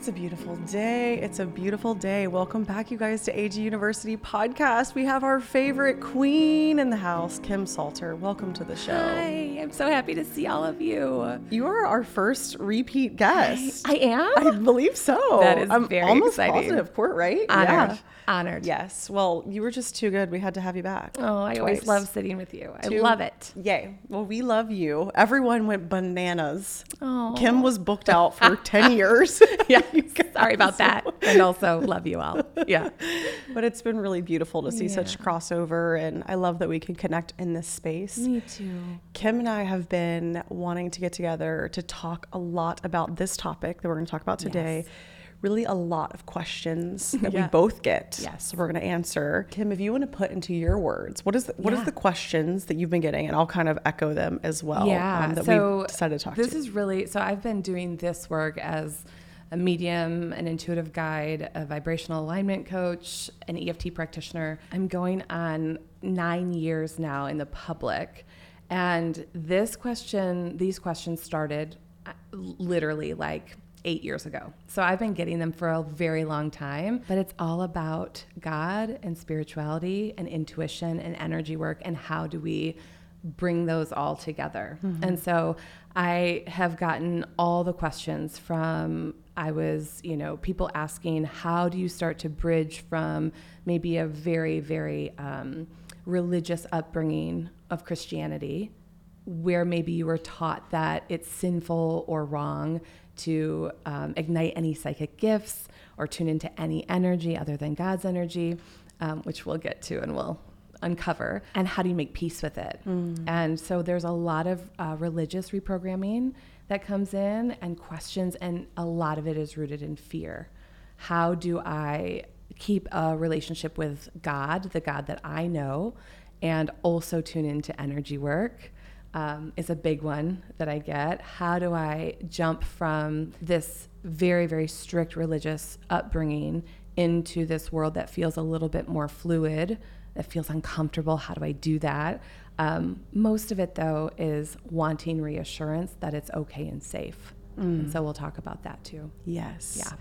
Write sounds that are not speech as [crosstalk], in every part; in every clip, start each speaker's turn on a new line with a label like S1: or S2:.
S1: It's a beautiful day. It's a beautiful day. Welcome back, you guys, to AG University podcast. We have our favorite queen in the house, Kim Salter. Welcome to the show.
S2: Hi, I'm so happy to see all of you.
S1: You are our first repeat guest.
S2: I am?
S1: I believe so.
S2: That is
S1: I'm
S2: very
S1: almost
S2: exciting.
S1: positive. Court, right?
S2: Honored.
S1: Yeah.
S2: Honored.
S1: Yes. Well, you were just too good. We had to have you back.
S2: Oh, I always love sitting with you. I
S1: Two-
S2: love it.
S1: Yay. Well, we love you. Everyone went bananas.
S2: Oh.
S1: Kim was booked out for [laughs] 10 years. [laughs]
S2: Yeah. Sorry about that. And also love you all. Yeah. [laughs]
S1: But it's been really beautiful to see such crossover, and I love that we can connect in this space.
S2: Me too.
S1: Kim and I have been wanting to get together to talk a lot about this topic that we're going to talk about today.
S2: Yes.
S1: Really, a lot of questions [laughs] that we both get.
S2: Yes.
S1: So we're going to answer. Kim, if you want to put into your words, what is the, what is
S2: Yeah.
S1: the questions that you've been getting, and I'll kind of echo them as well.
S2: yeah.
S1: um, that
S2: so
S1: we decided to talk
S2: this
S1: to.
S2: is really so I've been doing this work as a medium, an intuitive guide, a vibrational alignment coach, an EFT practitioner. I'm going on nine years now in the public. And this question, these questions started uh, literally like eight years ago. So I've been getting them for a very long time, but it's all about God and spirituality and intuition and energy work and how do we bring those all together. And so I have gotten all the questions from I was, you know, people asking how do you start to bridge from maybe a very, very um, religious upbringing of Christianity where maybe you were taught that it's sinful or wrong to um, ignite any psychic gifts or tune into any energy other than God's energy, um, which we'll get to and we'll uncover. And how do you make peace with it? And so there's a lot of uh, religious reprogramming that comes in and questions, and a lot of it is rooted in fear. How do I keep a relationship with God, the God that I know, and also tune into energy work? um, is a big one that I get. How do I jump from this very, very strict religious upbringing into this world that feels a little bit more fluid, that feels uncomfortable? How do I do that? Um, most of it, though, is wanting reassurance that it's okay and safe. And mm. so we'll talk about that too.
S1: Yes.
S2: Yeah.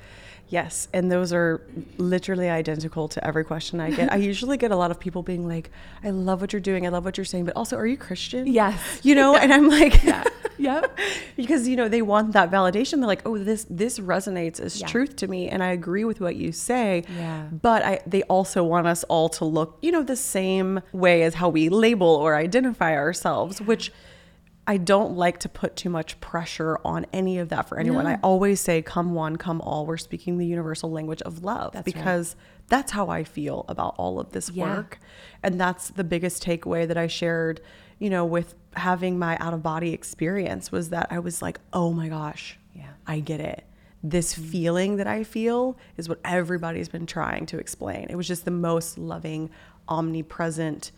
S1: Yes. And those are literally identical to every question I get. I usually get a lot of people being like, I love what you're doing. I love what you're saying, but also, are you Christian?
S2: Yes.
S1: You know, and I'm like,
S2: Yeah. [laughs] Yep.
S1: because you know they want that validation. They're like, "Oh, this this resonates as
S2: Yeah.
S1: truth to me, and I agree with what you say."
S2: Yeah.
S1: But I, they also want us all to look, you know, the same way as how we label or identify ourselves, which I don't like to put too much pressure on any of that for anyone.
S2: No.
S1: I always say, "Come one, come all." We're speaking the universal language of love
S2: That's right.
S1: because that's how I feel about all of this
S2: Yeah.
S1: work. And that's the biggest takeaway that I shared, you know, with having my out of body experience was that I was like, oh my gosh,
S2: Yeah.
S1: I get it. This
S2: Mm-hmm.
S1: feeling that I feel is what everybody's been trying to explain. It was just the most loving, omnipresent,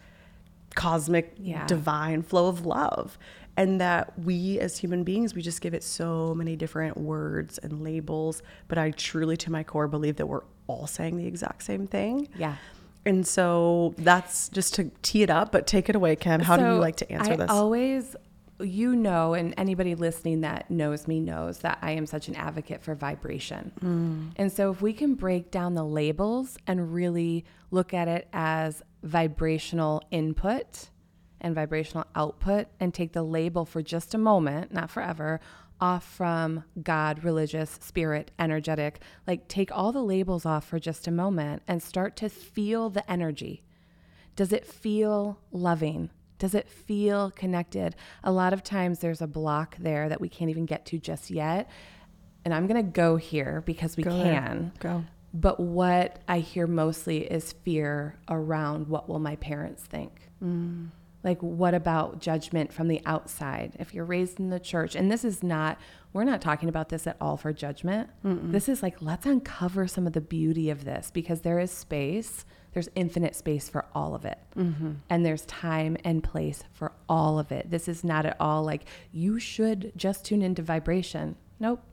S1: cosmic,
S2: Yeah.
S1: divine flow of love. And that we as human beings, we just give it so many different words and labels. But I truly, to my core, believe that we're all saying the exact same thing.
S2: Yeah.
S1: And so that's just to tee it up, but take it away, Kim. How do you like to answer this?
S2: I
S1: this?
S2: always, you know, and anybody listening that knows me knows that I am such an advocate for vibration.
S1: Mm.
S2: And so if we can break down the labels and really look at it as vibrational input and vibrational output and take the label for just a moment, not forever, off from God, religious, spirit, energetic, like take all the labels off for just a moment and start to feel the energy. Does it feel loving? Does it feel connected? A lot of times there's a block there that we can't even get to just yet. And I'm going to go here because we
S1: Go
S2: can.
S1: Go.
S2: But what I hear mostly is fear around what will my parents think? Mm. Like, what about judgment from the outside? If you're raised in the church, and this is not, we're not talking about this at all for judgment. This is like, let's uncover some of the beauty of this because there is space, there's infinite space for all of it. Mm-hmm. And there's time and place for all of it. This is not at all like, you should just tune into vibration. Nope.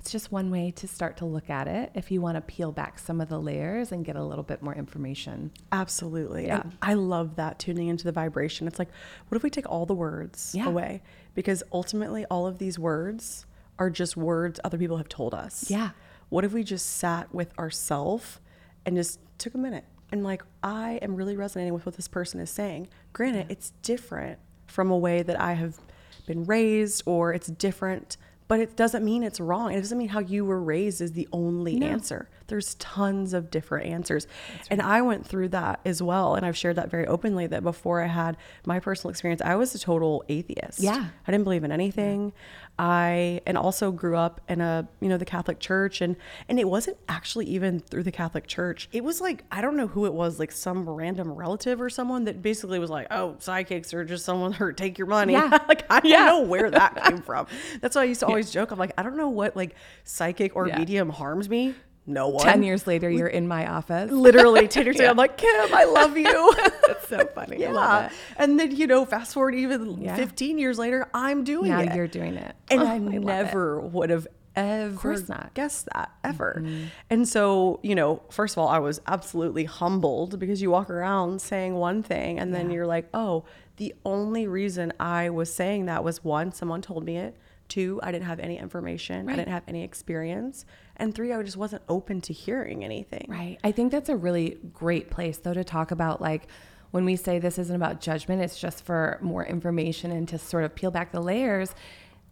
S2: It's just one way to start to look at it if you want to peel back some of the layers and get a little bit more information.
S1: Absolutely.
S2: Yeah.
S1: And I love that tuning into the vibration. It's like, what if we take all the words
S2: Yeah.
S1: away? Because ultimately, all of these words are just words other people have told us.
S2: Yeah.
S1: what if we just sat with ourselves and just took a minute and like, I am really resonating with what this person is saying. Granted, it's different from a way that I have been raised or it's different but it doesn't mean it's wrong. It doesn't mean how you were raised is the only no. answer. There's tons of different answers. And I went through that as well. And I've shared that very openly that before I had my personal experience, I was a total atheist.
S2: Yeah.
S1: I didn't believe in anything. I and also grew up in a you know the Catholic Church and and it wasn't actually even through the Catholic Church. It was like I don't know who it was, like some random relative or someone that basically was like, "Oh, psychics are just someone [laughs] who take your money." Yeah. [laughs] like I don't yeah. know where that [laughs] came from. That's why I used to always yeah. joke. I'm like, I don't know what like psychic or yeah. medium harms me no one.
S2: 10 years later, you're in my office.
S1: Literally, 10 years later, [laughs] I'm like, Kim, I love you. [laughs]
S2: That's so funny.
S1: Yeah. And then, you know, fast forward even yeah. 15 years later, I'm doing
S2: now
S1: it.
S2: Now you're doing it.
S1: And oh, I, I never would have ever guessed that ever. Mm-hmm. And so, you know, first of all, I was absolutely humbled because you walk around saying one thing and then you're like, oh, the only reason I was saying that was one, someone told me it. Two, I didn't have any information. Right. I didn't have any experience. And three, I just wasn't open to hearing anything.
S2: Right. I think that's a really great place, though, to talk about like when we say this isn't about judgment, it's just for more information and to sort of peel back the layers.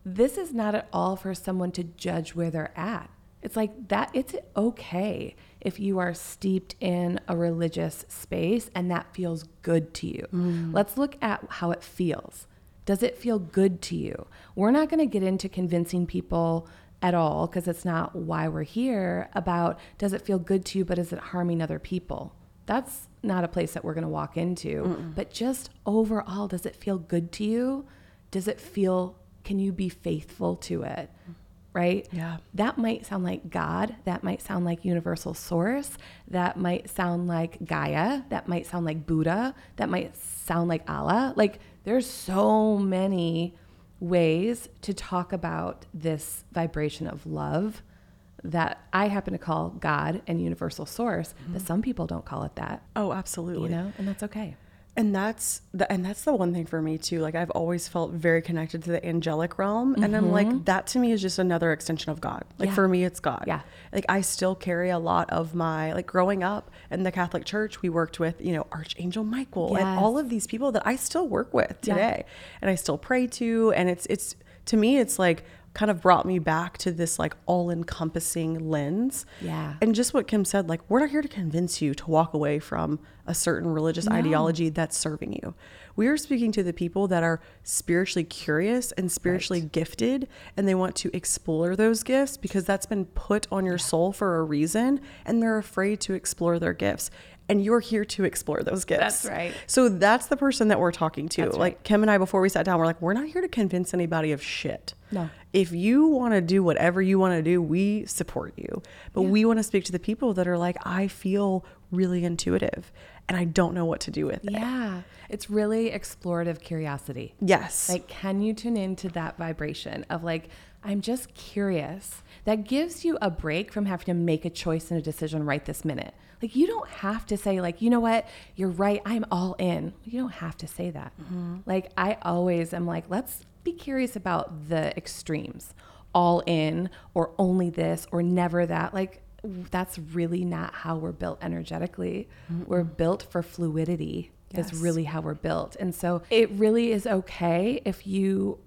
S2: This is not at all for someone to judge where they're at. It's like that, it's okay if you are steeped in a religious space and that feels good to you. Mm. Let's look at how it feels. Does it feel good to you? We're not going to get into convincing people at all because it's not why we're here about does it feel good to you but is it harming other people? That's not a place that we're going to walk into. Mm-mm. but just overall does it feel good to you? Does it feel can you be faithful to it mm-hmm. Right
S1: yeah
S2: that might sound like god that might sound like universal source that might sound like gaia that might sound like buddha that might sound like allah like there's so many ways to talk about this vibration of love that I happen to call God and universal source, mm-hmm. but some people don't call it that.
S1: Oh, absolutely.
S2: You know, and that's okay
S1: and that's the and that's the one thing for me too like i've always felt very connected to the angelic realm mm-hmm. and i'm like mm-hmm. that to me is just another extension of god like yeah. for me it's god
S2: yeah
S1: like i still carry a lot of my like growing up in the catholic church we worked with you know archangel michael yes. and all of these people that i still work with today yeah. and i still pray to and it's it's to me it's like kind of brought me back to this like all encompassing lens.
S2: Yeah.
S1: And just what Kim said, like, we're not here to convince you to walk away from a certain religious no. ideology that's serving you. We are speaking to the people that are spiritually curious and spiritually right. gifted, and they want to explore those gifts because that's been put on your yeah. soul for a reason, and they're afraid to explore their gifts and you're here to explore those gifts.
S2: That's right.
S1: So that's the person that we're talking to.
S2: That's
S1: like
S2: right.
S1: Kim and I before we sat down, we're like, we're not here to convince anybody of shit.
S2: No.
S1: If you want to do whatever you want to do, we support you. But yeah. we want to speak to the people that are like, I feel really intuitive and I don't know what to do with
S2: it. Yeah. It's really explorative curiosity.
S1: Yes.
S2: Like, can you tune into that vibration of like, I'm just curious? That gives you a break from having to make a choice and a decision right this minute. Like you don't have to say like, you know what, you're right, I'm all in. You don't have to say that. Mm-hmm. Like I always am like, let's be curious about the extremes. All in or only this or never that. Like that's really not how we're built energetically. mm We're built for fluidity. Yes. Is really how we're built. And so it really is okay if you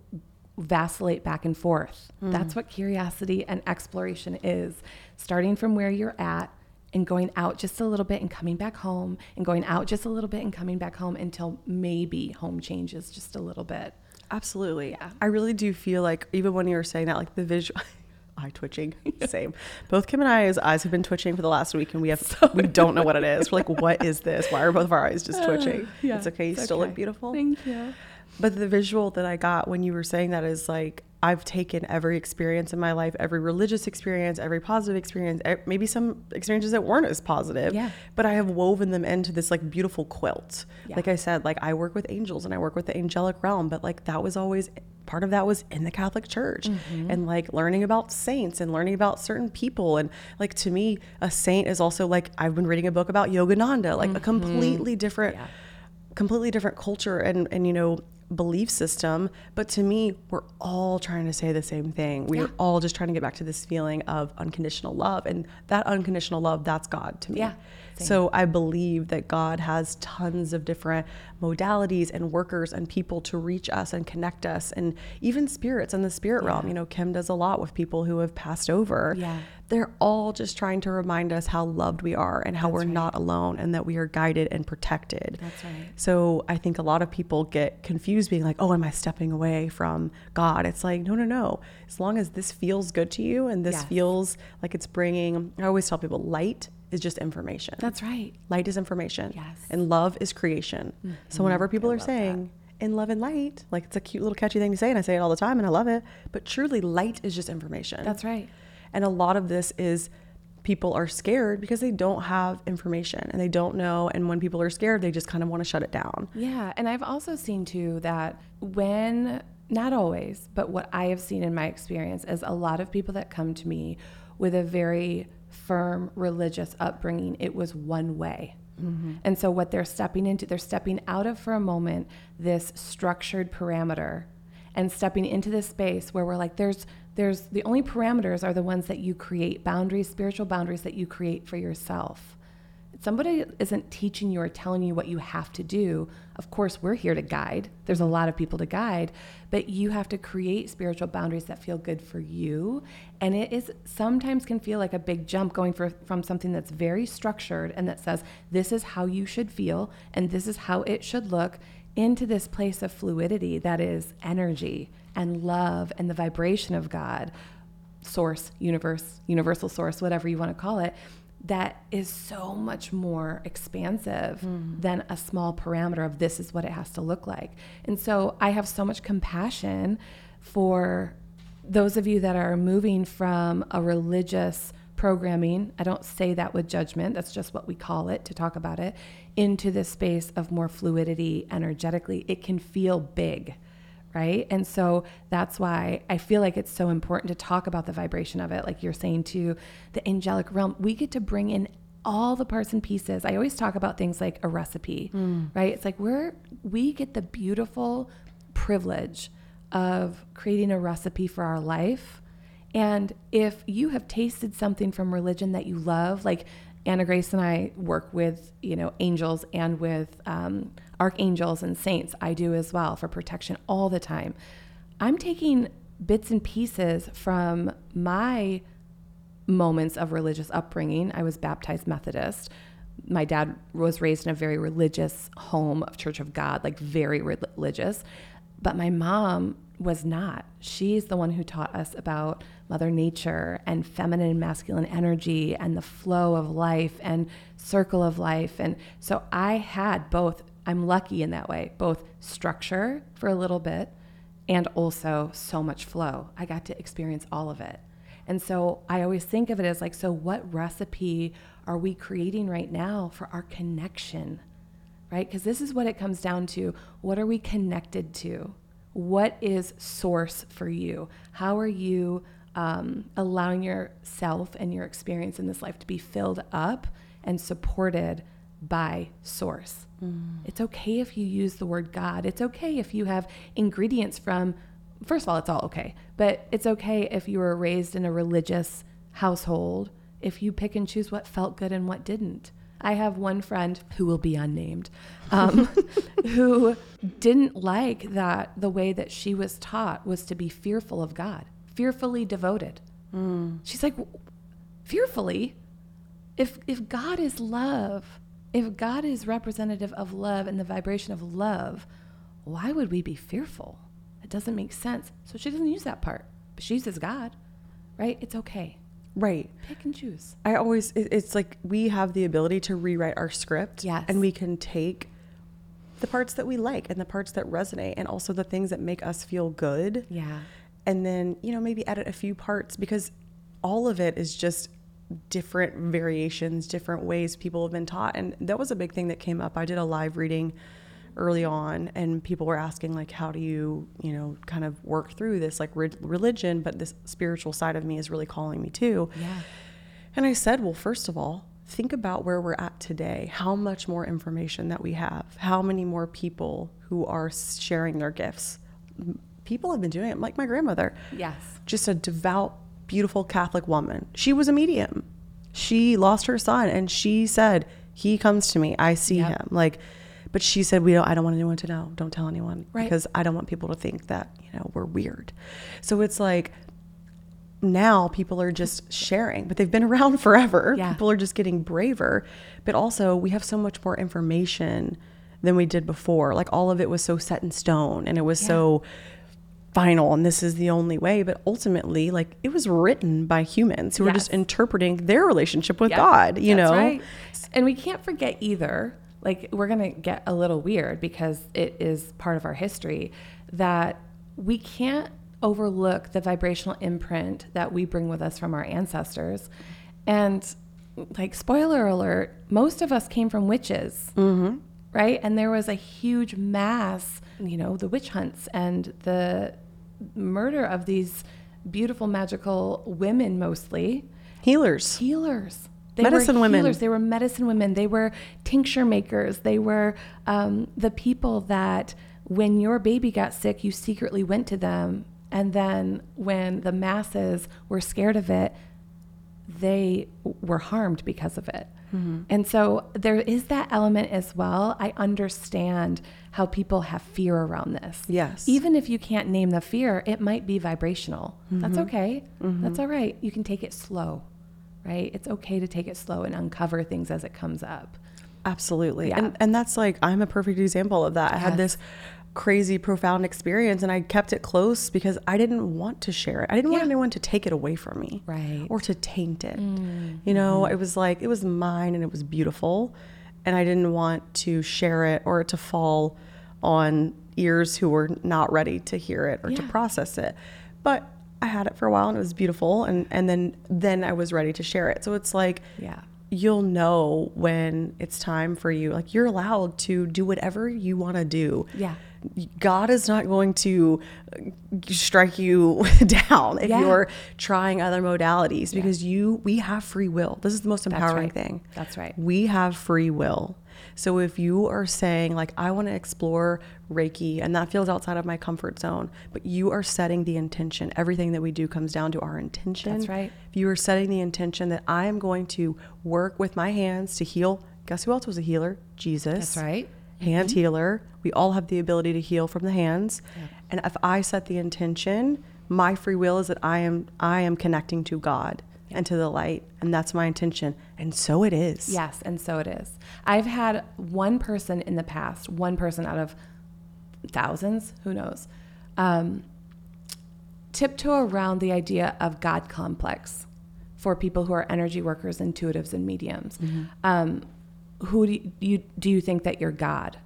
S2: vacillate back and forth. Mm. That's what curiosity and exploration is. Starting from where you're at and going out just a little bit and coming back home and going out just a little bit and coming back home until maybe home changes just a little bit.
S1: Absolutely. Yeah. I really do feel like even when you were saying that, like the visual [laughs] eye twitching, [laughs] same. Both Kim and I's eyes have been twitching for the last week, and we have [laughs] so we don't know what it is. We're like, what is this? Why are both of our eyes just twitching? Uh, yeah, it's okay. You it's still okay. look beautiful.
S2: Thank you.
S1: But the visual that I got when you were saying that is like I've taken every experience in my life, every religious experience, every positive experience, maybe some experiences that weren't as positive,
S2: yeah.
S1: but I have woven them into this like beautiful quilt.
S2: Yeah.
S1: Like I said, like I work with angels and I work with the angelic realm, but like that was always part of that was in the Catholic Church mm-hmm. and like learning about saints and learning about certain people. And like to me, a saint is also like I've been reading a book about Yogananda, like mm-hmm. a completely different, yeah. completely different culture and and you know belief system. But to me, we're all trying to say the same thing. We're all just trying to get back to this feeling of unconditional love. And that unconditional love, that's God to me.
S2: Yeah, same.
S1: So I believe that God has tons of different modalities and workers and people to reach us and connect us, and even spirits in the spirit realm. You know, Kim does a lot with people who have passed over.
S2: Yeah.
S1: They're all just trying to remind us how loved we are and how we're not alone and that we are guided and protected.
S2: That's right.
S1: So I think a lot of people get confused being like, oh, am I stepping away from God? It's like, no, no, no. As long as this feels good to you and this
S2: Yes.
S1: feels like it's bringing, I always tell people light is just information.
S2: That's right.
S1: light is information.
S2: Yes. Mm-hmm.
S1: And love is creation. So whenever people are
S2: love
S1: saying, in love and light, like it's a cute little catchy thing to say, and I say it all the time and I love it. But truly, light is just information.
S2: That's right.
S1: And a lot of this is people are scared because they don't have information and they don't know. And when people are scared, they just kind of want to shut it down.
S2: Yeah, and I've also seen too that when not always, but what I have seen in my experience is a lot of people that come to me with a very firm religious upbringing, it was one way. Mm-hmm. And so what they're stepping into, they're stepping out of for a moment this structured parameter and stepping into this space where we're like there's there's the only parameters are the ones that you create boundaries spiritual boundaries that you create for yourself somebody isn't teaching you or telling you what you have to do of course we're here to guide. There's a lot of people to guide but you have to create spiritual boundaries that feel good for you. And it is sometimes can feel like a big jump going for, from something that's very structured and that says this is how you should feel and this is how it should look into this place of fluidity that is energy and love and the vibration of God, source, universe, universal source, whatever you want to call it, that is so much more expansive hmm. than a small parameter of this is what it has to look like. And so I have so much compassion for those of you that are moving from a religious programming, I don't say that with judgment, that's just what we call it to talk about it, into this space of more fluidity energetically. It can feel big, right? And so that's why I feel like it's so important to talk about the vibration of it. Like you're saying to the angelic realm, we get to bring in all the parts and pieces. I always talk about things like a recipe, hmm. right? It's like we're we get the beautiful privilege of creating a recipe for our life. And if you have tasted something from religion that you love, like Anna Grace and I work with, you know, angels and with um, archangels and saints. I do as well for protection all the time. I'm taking bits and pieces from my moments of religious upbringing. I was baptized Methodist. My dad was raised in a very religious home of Church of God, like very religious. But my mom was not. She's the one who taught us about Mother Nature and feminine and masculine energy and the flow of life and circle of life. And so I had both, I'm lucky in that way, both structure for a little bit and also so much flow. I got to experience all of it. And so I always think of it as like, so what recipe are we creating right now for our connection? Right? Because this is what it comes down to. What are we connected to? What is source for you? How are you um, allowing yourself and your experience in this life to be filled up and supported by source? It's okay if you use the word God. It's okay if you have ingredients from, first of all, it's all okay, but it's okay if you were raised in a religious household, if you pick and choose what felt good and what didn't. I have one friend who will be unnamed, um, [laughs] who didn't like that the way that she was taught was to be fearful of God, fearfully devoted. She's like, fearfully? If, if God is love, if God is representative of love and the vibration of love, why would we be fearful? It doesn't make sense. So she doesn't use that part. But she says God, right? It's okay.
S1: Right.
S2: Pick and choose.
S1: I always, it- it's like we have the ability to rewrite our script.
S2: Yes.
S1: And we can take the parts that we like and the parts that resonate and also the things that make us feel good.
S2: Yeah.
S1: And then, you know, maybe edit a few parts because all of it is just different variations, different ways people have been taught. And that was a big thing that came up. I did a live reading early on and people were asking like how do you you know kind of work through this like re- religion but this spiritual side of me is really calling me too
S2: Yeah.
S1: and I said, well, first of all, think about where we're at today, how much more information that we have, how many more people who are sharing their gifts. People have been doing it, like my grandmother.
S2: Yes.
S1: Just a devout, beautiful Catholic woman. She was a medium. She lost her son and she said, He comes to me. I see
S2: Yep.
S1: him. Like, but she said, We don't, I don't want anyone to know. Don't tell anyone.
S2: Right.
S1: Because I don't want people to think that, you know, we're weird. So it's like, now people are just sharing, but they've been [laughs] around forever.
S2: Yeah.
S1: People are just getting braver. But also, we have so much more information than we did before. Like, all of it was so set in stone and it was
S2: Yeah.
S1: so final and this is the only way. But ultimately, like, it was written by humans who were just interpreting their relationship with
S2: Yep,
S1: God, you
S2: that's
S1: know?
S2: right. And we can't forget either, like, we're going to get a little weird because it is part of our history that we can't overlook the vibrational imprint that we bring with us from our ancestors. And, like, spoiler alert, most of us came from witches. Mm-hmm. Right. And there was a huge mass, you know, the witch hunts and the murder of these beautiful, magical women mostly
S1: Healers.
S2: healers. They
S1: Medicine
S2: were
S1: women.
S2: Healers. They were medicine women. They were tincture makers. They were um, the people that, when your baby got sick, you secretly went to them. And then when the masses were scared of it, they were harmed because of it.
S1: Mm-hmm.
S2: And so there is that element as well. I understand how people have fear around this.
S1: Yes.
S2: Even if you can't name the fear, it might be vibrational. That's
S1: Mm-hmm.
S2: okay. That's all right. You can take it slow, right? It's okay to take it slow and uncover things as it comes up.
S1: Absolutely.
S2: Yeah.
S1: And and that's like I'm a perfect example of that. I had this crazy profound experience and I kept it close because I didn't want to share it. I didn't want anyone to take it away from me.
S2: Right.
S1: Or to taint it. Mm-hmm. You know, it was like it was mine and it was beautiful and I didn't want to share it or to fall on ears who were not ready to hear it or to process it. But I had it for a while and it was beautiful and and then then I was ready to share it. So it's like
S2: Yeah.
S1: you'll know when it's time for you. Like you're allowed to do whatever you want to do.
S2: Yeah.
S1: God is not going to uh, strike you [laughs] down if
S2: Yeah.
S1: you're trying other modalities because you we have free will. This is the most empowering
S2: right.
S1: thing.
S2: That's right.
S1: We have free will. So if you are saying like I want to explore Reiki and that feels outside of my comfort zone, but you are setting the intention. Everything that we do comes down to our intention.
S2: That's right.
S1: If you are setting the intention that I am going to work with my hands to heal, guess who else was a healer? Jesus.
S2: That's right.
S1: Hand mm-hmm. healer. We all have the ability to heal from the hands. And if I set the intention, my free will is that I am I am connecting to God and to the light, and that's my intention. And so it is.
S2: Yes, and so it is. I've had one person in the past, one person out of thousands, who knows, um, tiptoe around the idea of God complex for people who are energy workers, intuitives, and mediums. Um, who do you, you do you think that you're God?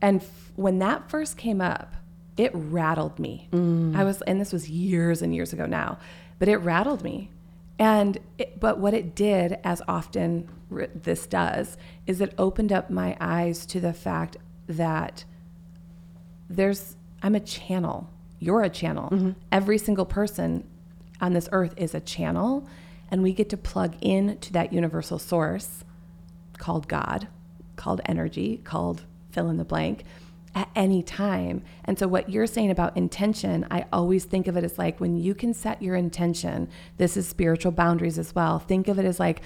S2: And f- when that first came up, it rattled me. I was, and this was years and years ago now, but it rattled me. And it, but what it did, as often r- this does, is it opened up my eyes to the fact that there's I'm a channel. You're a channel. Mm-hmm. Every single person on this earth is a channel, and we get to plug in to that universal source called God, called energy, called fill in the blank at any time. And so what you're saying about intention, I always think of it as like when you can set your intention, this is spiritual boundaries as well. Think of it as like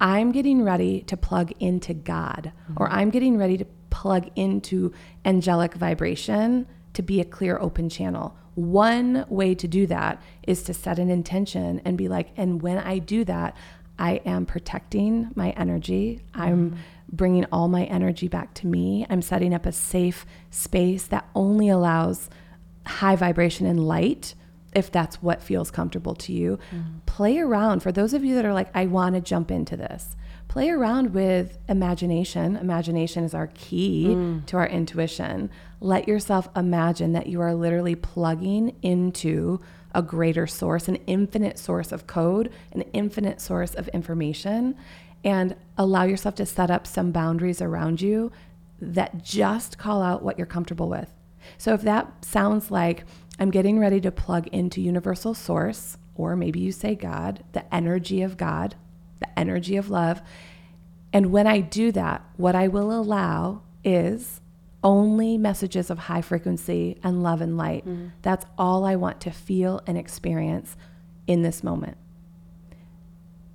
S2: I'm getting ready to plug into God or mm-hmm. I'm getting ready to plug into angelic vibration to be a clear open channel. One way to do that is to set an intention and be like and when I do that, I am protecting my energy. I'm mm-hmm. bringing all my energy back to me. I'm setting up a safe space that only allows high vibration and light if that's what feels comfortable to you. Mm-hmm. Play around. For those of you that are like, I want to jump into this, play around with imagination. Imagination is our key mm. to our intuition. Let yourself imagine that you are literally plugging into a greater source, an infinite source of code, an infinite source of information, and allow yourself to set up some boundaries around you that just call out what you're comfortable with. So if that sounds like I'm getting ready to plug into universal source, or maybe you say God, the energy of God, the energy of love. And when I do that, what I will allow is only messages of high frequency and love and light. Mm-hmm. That's all I want to feel and experience in this moment.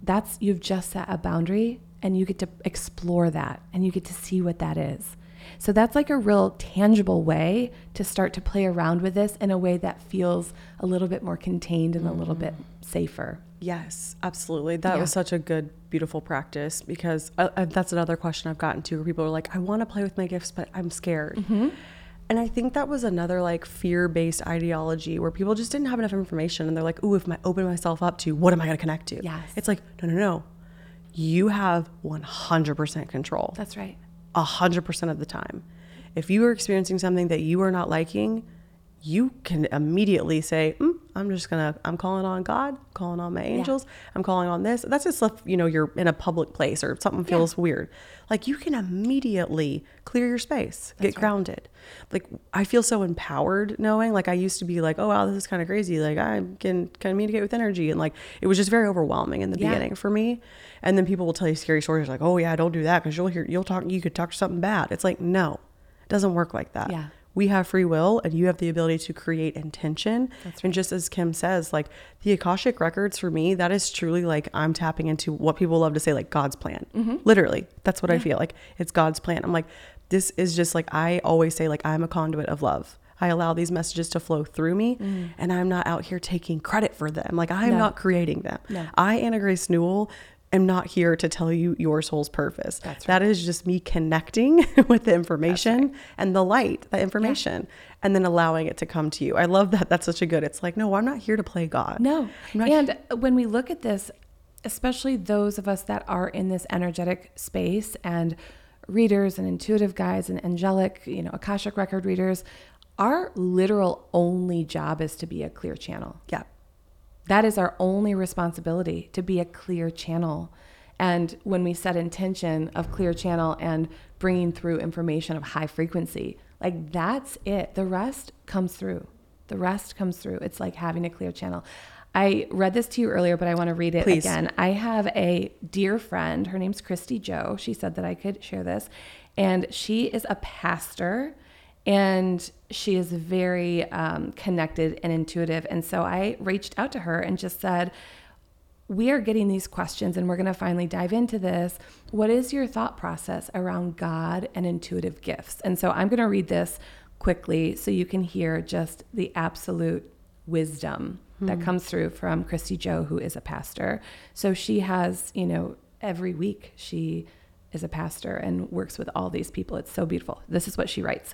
S2: That's you've just set a boundary and you get to explore that and you get to see what that is. So that's like a real tangible way to start to play around with this in a way that feels a little bit more contained and mm. a little bit mm. Safer.
S1: Yes, absolutely. That yeah. was such a good, beautiful practice because uh, uh, that's another question I've gotten to where people are like, I want to play with my gifts, but I'm scared. Mm-hmm. And I think that was another like fear based ideology where people just didn't have enough information and they're like, ooh, if I open myself up to, what am I going to connect to?
S2: Yes.
S1: It's like, no, no, no. You have 100% control.
S2: That's right.
S1: 100% of the time. If you are experiencing something that you are not liking, you can immediately say, mm, I'm just gonna, I'm calling on God, calling on my angels, yeah. I'm calling on this. That's just stuff, you know, you're in a public place or something feels yeah. weird. Like you can immediately clear your space, That's get right. grounded. Like I feel so empowered knowing, like I used to be like, oh wow, this is kind of crazy. Like I can communicate with energy. And like it was just very overwhelming in the yeah. beginning for me. And then people will tell you scary stories like, oh yeah, don't do that because you'll hear, you'll talk, you could talk something bad. It's like, no, it doesn't work like that.
S2: Yeah
S1: we have free will and you have the ability to create intention. Right. And just as Kim says, like the Akashic records for me, that is truly like I'm tapping into what people love to say, like God's plan. Mm-hmm. Literally, that's what yeah. I feel like. It's God's plan. I'm like, this is just like I always say, like I'm a conduit of love. I allow these messages to flow through me mm. and I'm not out here taking credit for them. Like I am no. not creating them. No. I, Anna Grace Newell, am not here to tell you your soul's purpose. That's right. That is just me connecting [laughs] with the information right. and the light, the information, yeah. and then allowing it to come to you. I love that. That's such a good. It's like, no, I'm not here to play God.
S2: No. And when we look at this, especially those of us that are in this energetic space and readers and intuitive guides and angelic, you know, Akashic record readers, our literal only job is to be a clear channel.
S1: Yeah.
S2: That is our only responsibility to be a clear channel. And when we set intention of clear channel and bringing through information of high frequency, like that's it. The rest comes through. The rest comes through. It's like having a clear channel. I read this to you earlier, but I want to read it Please. again. I have a dear friend. Her name's Christy Joe. She said that I could share this. And she is a pastor and she is very um, connected and intuitive. And so I reached out to her and just said, we are getting these questions and we're going to finally dive into this. What is your thought process around God and intuitive gifts? And so I'm going to read this quickly so you can hear just the absolute wisdom hmm. that comes through from Christy Joe, who is a pastor. So she has, you know, every week she is a pastor and works with all these people. It's so beautiful. This is what she writes.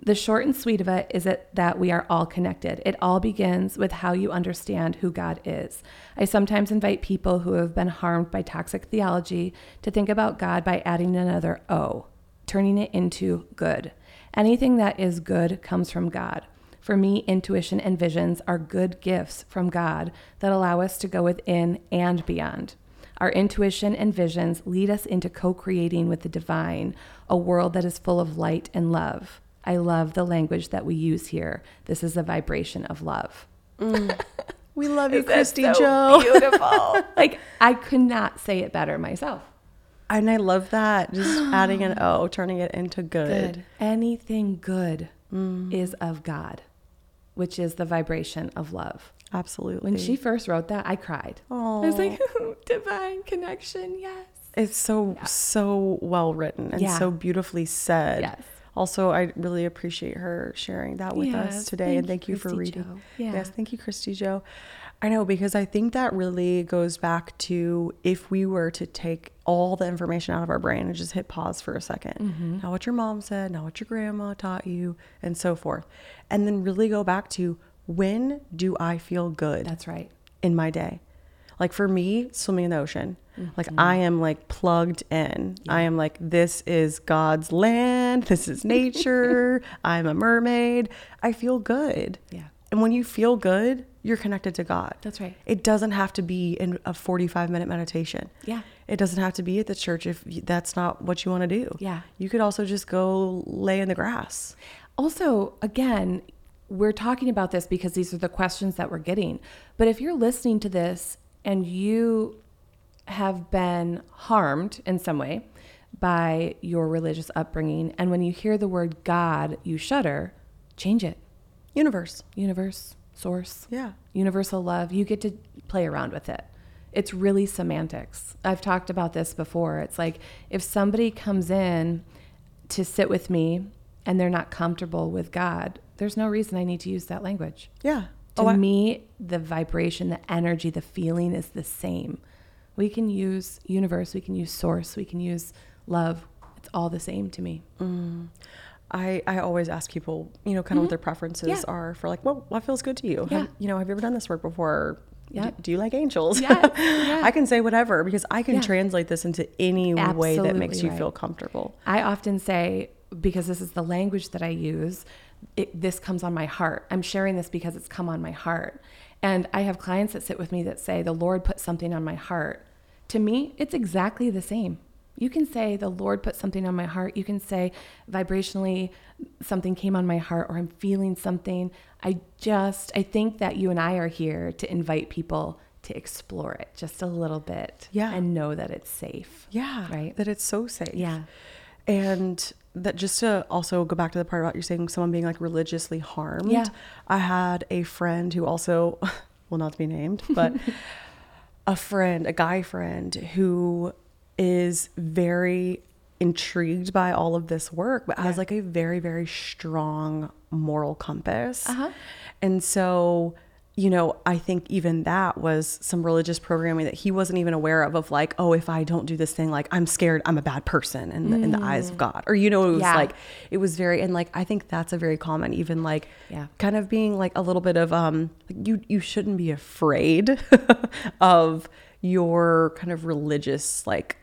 S2: The short and sweet of it is it that we are all connected. It all begins with how you understand who God is. I sometimes invite people who have been harmed by toxic theology to think about God by adding another O, turning it into good. Anything that is good comes from God. For me, intuition and visions are good gifts from God that allow us to go within and beyond. Our intuition and visions lead us into co creating with the divine, a world that is full of light and love. I love the language that we use here. This is a vibration of love.
S1: Mm. [laughs] We love you, Christy so Joe.
S2: Beautiful. [laughs] like I could not say it better myself.
S1: And I love that. Just [gasps] adding an O, turning it into good. good.
S2: Anything good mm. is of God, which is the vibration of love.
S1: Absolutely.
S2: When she first wrote that, I cried.
S1: Oh.
S2: I was like, [laughs] divine connection, yes.
S1: It's so yeah. so well written and yeah. so beautifully said.
S2: Yes
S1: also I really appreciate her sharing that with yes, us today thank and thank you, for reading. Yeah. Yes, thank you, Christy Joe. I know because I think that really goes back to if we were to take all the information out of our brain and just hit pause for a 2nd mm-hmm. Now what your mom said, now what your grandma taught you, and so forth. And then really go back to when do I feel good?
S2: That's right.
S1: In my day. Like for me, swimming in the ocean. Mm-hmm. Like I am like plugged in. Yeah. I am like this is God's land. This is [laughs] nature. I'm a mermaid. I feel good.
S2: Yeah.
S1: And when you feel good, you're connected to God.
S2: That's right.
S1: It doesn't have to be in a 45 minute meditation.
S2: Yeah.
S1: It doesn't have to be at the church if that's not what you want to do.
S2: Yeah.
S1: You could also just go lay in the grass.
S2: Also, again, we're talking about this because these are the questions that we're getting. But if you're listening to this and you have been harmed in some way by your religious upbringing, and when you hear the word God, you shudder, change it.
S1: Universe.
S2: Universe, source,
S1: Yeah.
S2: universal love. You get to play around with it. It's really semantics. I've talked about this before. It's like if somebody comes in to sit with me and they're not comfortable with God, there's no reason I need to use that language.
S1: Yeah.
S2: To
S1: Oh, I-
S2: me, the vibration, the energy, the feeling is the same. We can use universe, we can use source, we can use love. It's all the same to me.
S1: I, I always ask people, you know, kind of what their preferences
S2: Mm-hmm. Yeah.
S1: are for like, what, what feels good to you?
S2: Yeah.
S1: Have, you know, have you ever done this work before?
S2: Yeah.
S1: Do, do you like angels?
S2: Yes, [laughs] yeah.
S1: I can say whatever because I can
S2: Yeah.
S1: translate this into any way that makes you
S2: right.
S1: feel comfortable.
S2: I often say, because this is the language that I use, it, this comes on my heart. I'm sharing this because it's come on my heart. And I have clients that sit with me that say, The Lord put something on my heart. To me, it's exactly the same. You can say, The Lord put something on my heart. You can say, vibrationally, something came on my heart, or I'm feeling something. I just, I think that you and I are here to invite people to explore it just a little bit
S1: Yeah.
S2: and know that it's safe.
S1: Yeah.
S2: Right.
S1: That it's so safe.
S2: Yeah.
S1: And that just to also go back to the part about you saying someone being like religiously harmed.
S2: Yeah.
S1: I had a friend who also, [laughs] well, not to be named, but [laughs] a friend, a guy friend who is very intrigued by all of this work, but has like a very, very strong moral compass.
S2: Uh-huh.
S1: And so, you know, I think even that was some religious programming that he wasn't even aware of, of like, oh, if I don't do this thing, like I'm scared I'm a bad person in the, in the eyes of God. Or, you know, it was
S2: Mm. Yeah.
S1: like, it was very, and like, I think that's a very common, even like,
S2: Yeah.
S1: kind of being like a little bit of, um, like you, you shouldn't be afraid [laughs] of your kind of religious, like,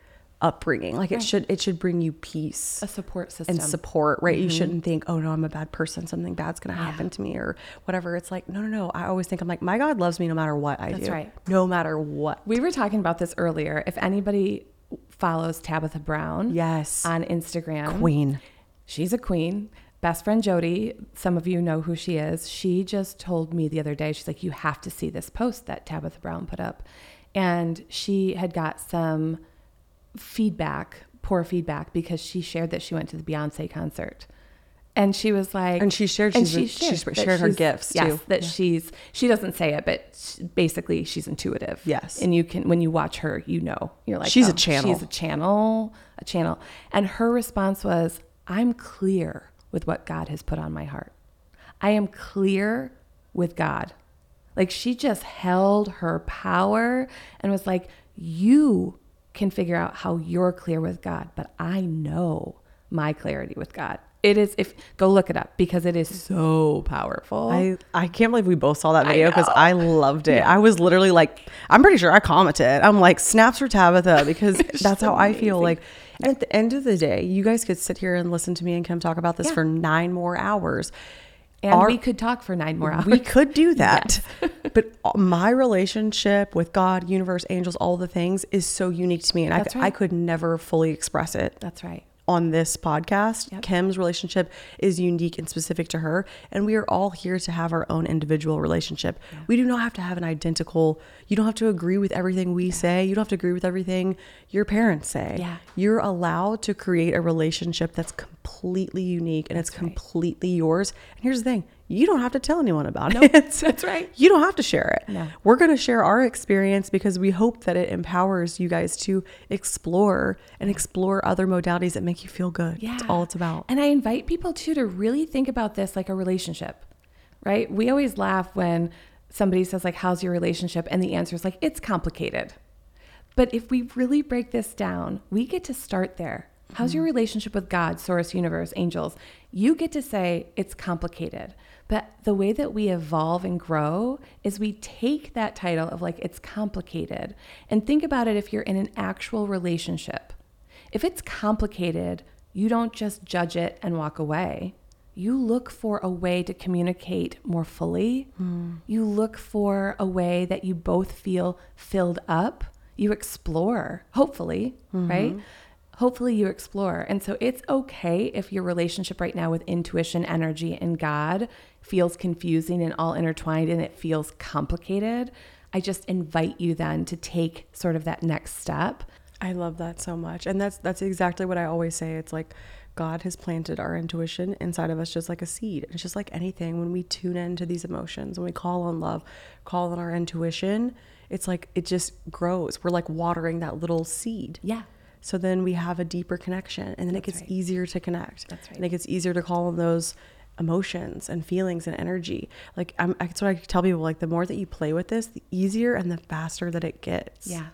S1: upbringing like it should it should bring you peace
S2: A support system.
S1: and support, right? You shouldn't think, oh no, I'm a bad person. Something bad's going to
S2: Mm-hmm. Yeah.
S1: happen to me or whatever. It's like, no, no, no. I always think, I'm like, my God loves me no matter what I
S2: That's
S1: do.
S2: right.
S1: No matter what.
S2: We were talking about this earlier. If anybody follows Tabitha Brown
S1: Yes.
S2: on Instagram,
S1: Queen.
S2: she's a queen. Best friend Jody, some of you know who she is. She just told me the other day, she's like, You have to see this post that Tabitha Brown put up. And she had got some feedback, poor feedback, because she shared that she went to the Beyonce concert. And she was like,
S1: And she shared
S2: and
S1: she's- she's
S2: that
S1: shared her gifts,
S2: yes,
S1: too.
S2: That
S1: Yeah.
S2: she's she doesn't say it, but sh- basically she's intuitive.
S1: Yes.
S2: and you can when you watch her, you know, you're like,
S1: She's a
S2: oh,
S1: channel.
S2: She's a channel, a channel. And her response was, "I'm clear with what God has put on my heart. I am clear with God." Like she just held her power and was like, "You can figure out how you're clear with God, but I know my clarity with God." It is if go look it up because it is so powerful.
S1: I, I can't believe we both saw that video because
S2: know.
S1: I, loved it. I was literally like, I'm pretty sure I commented. I'm like, snaps for Tabitha [laughs] because that's how I feel. Like, and at the end of the day, you guys could sit here and listen to me and Kim talk about this
S2: Yeah.
S1: for nine more hours.
S2: And
S1: Our-
S2: we could talk for nine more hours.
S1: We could do [laughs] that. [laughs] but my relationship with God, universe, angels, all the things is so unique to me. And I,
S2: That's
S1: I could never fully express it
S2: That's right.
S1: on this podcast.
S2: Yep.
S1: Kim's relationship is unique and specific to her. And we are all here to have our own individual relationship. We do not have to have an identical, you don't have to agree with everything we say. You don't have to agree with everything your parents say.
S2: Yeah.
S1: You're allowed to create a relationship that's completely unique and it's
S2: That's right.
S1: completely yours. And here's the thing you don't have to tell anyone about it. [laughs]
S2: That's right.
S1: You don't have to share it.
S2: No.
S1: We're going to share our experience because we hope that it empowers you guys to explore and explore other modalities that make you feel good.
S2: Yeah.
S1: That's all it's about.
S2: And I invite people too to really think about this like a relationship, right? We always laugh when somebody says like how's your relationship and the answer is like it's complicated. But if we really break this down, we get to start there. How's your mm-hmm. relationship with God, source, universe, angels? You get to say it's complicated. But the way that we evolve and grow is we take that title of like it's complicated and think about it if you're in an actual relationship. If it's complicated, you don't just judge it and walk away. You look for a way to communicate more fully. Hmm. You look for a way that you both feel filled up. You explore, hopefully, mm-hmm. right? Hopefully, you explore. And so it's okay if your relationship right now with intuition, energy, and God feels confusing and all intertwined and it feels complicated. I just invite you then to take sort of that next step.
S1: I love that so much. And that's that's exactly what I always say. It's like God has planted our intuition inside of us just like a seed. It's just like anything when we tune into these emotions, when we call on love, call on our intuition, it's like it just grows. We're like watering that little seed.
S2: Yeah.
S1: So then we have a deeper connection and then it gets
S2: right.
S1: easier to connect.
S2: That's right.
S1: And it gets easier to call on those emotions and feelings and energy. Like I'm, that's what I tell people. Like the more that you play with this, the easier and the faster that it gets.
S2: Yeah.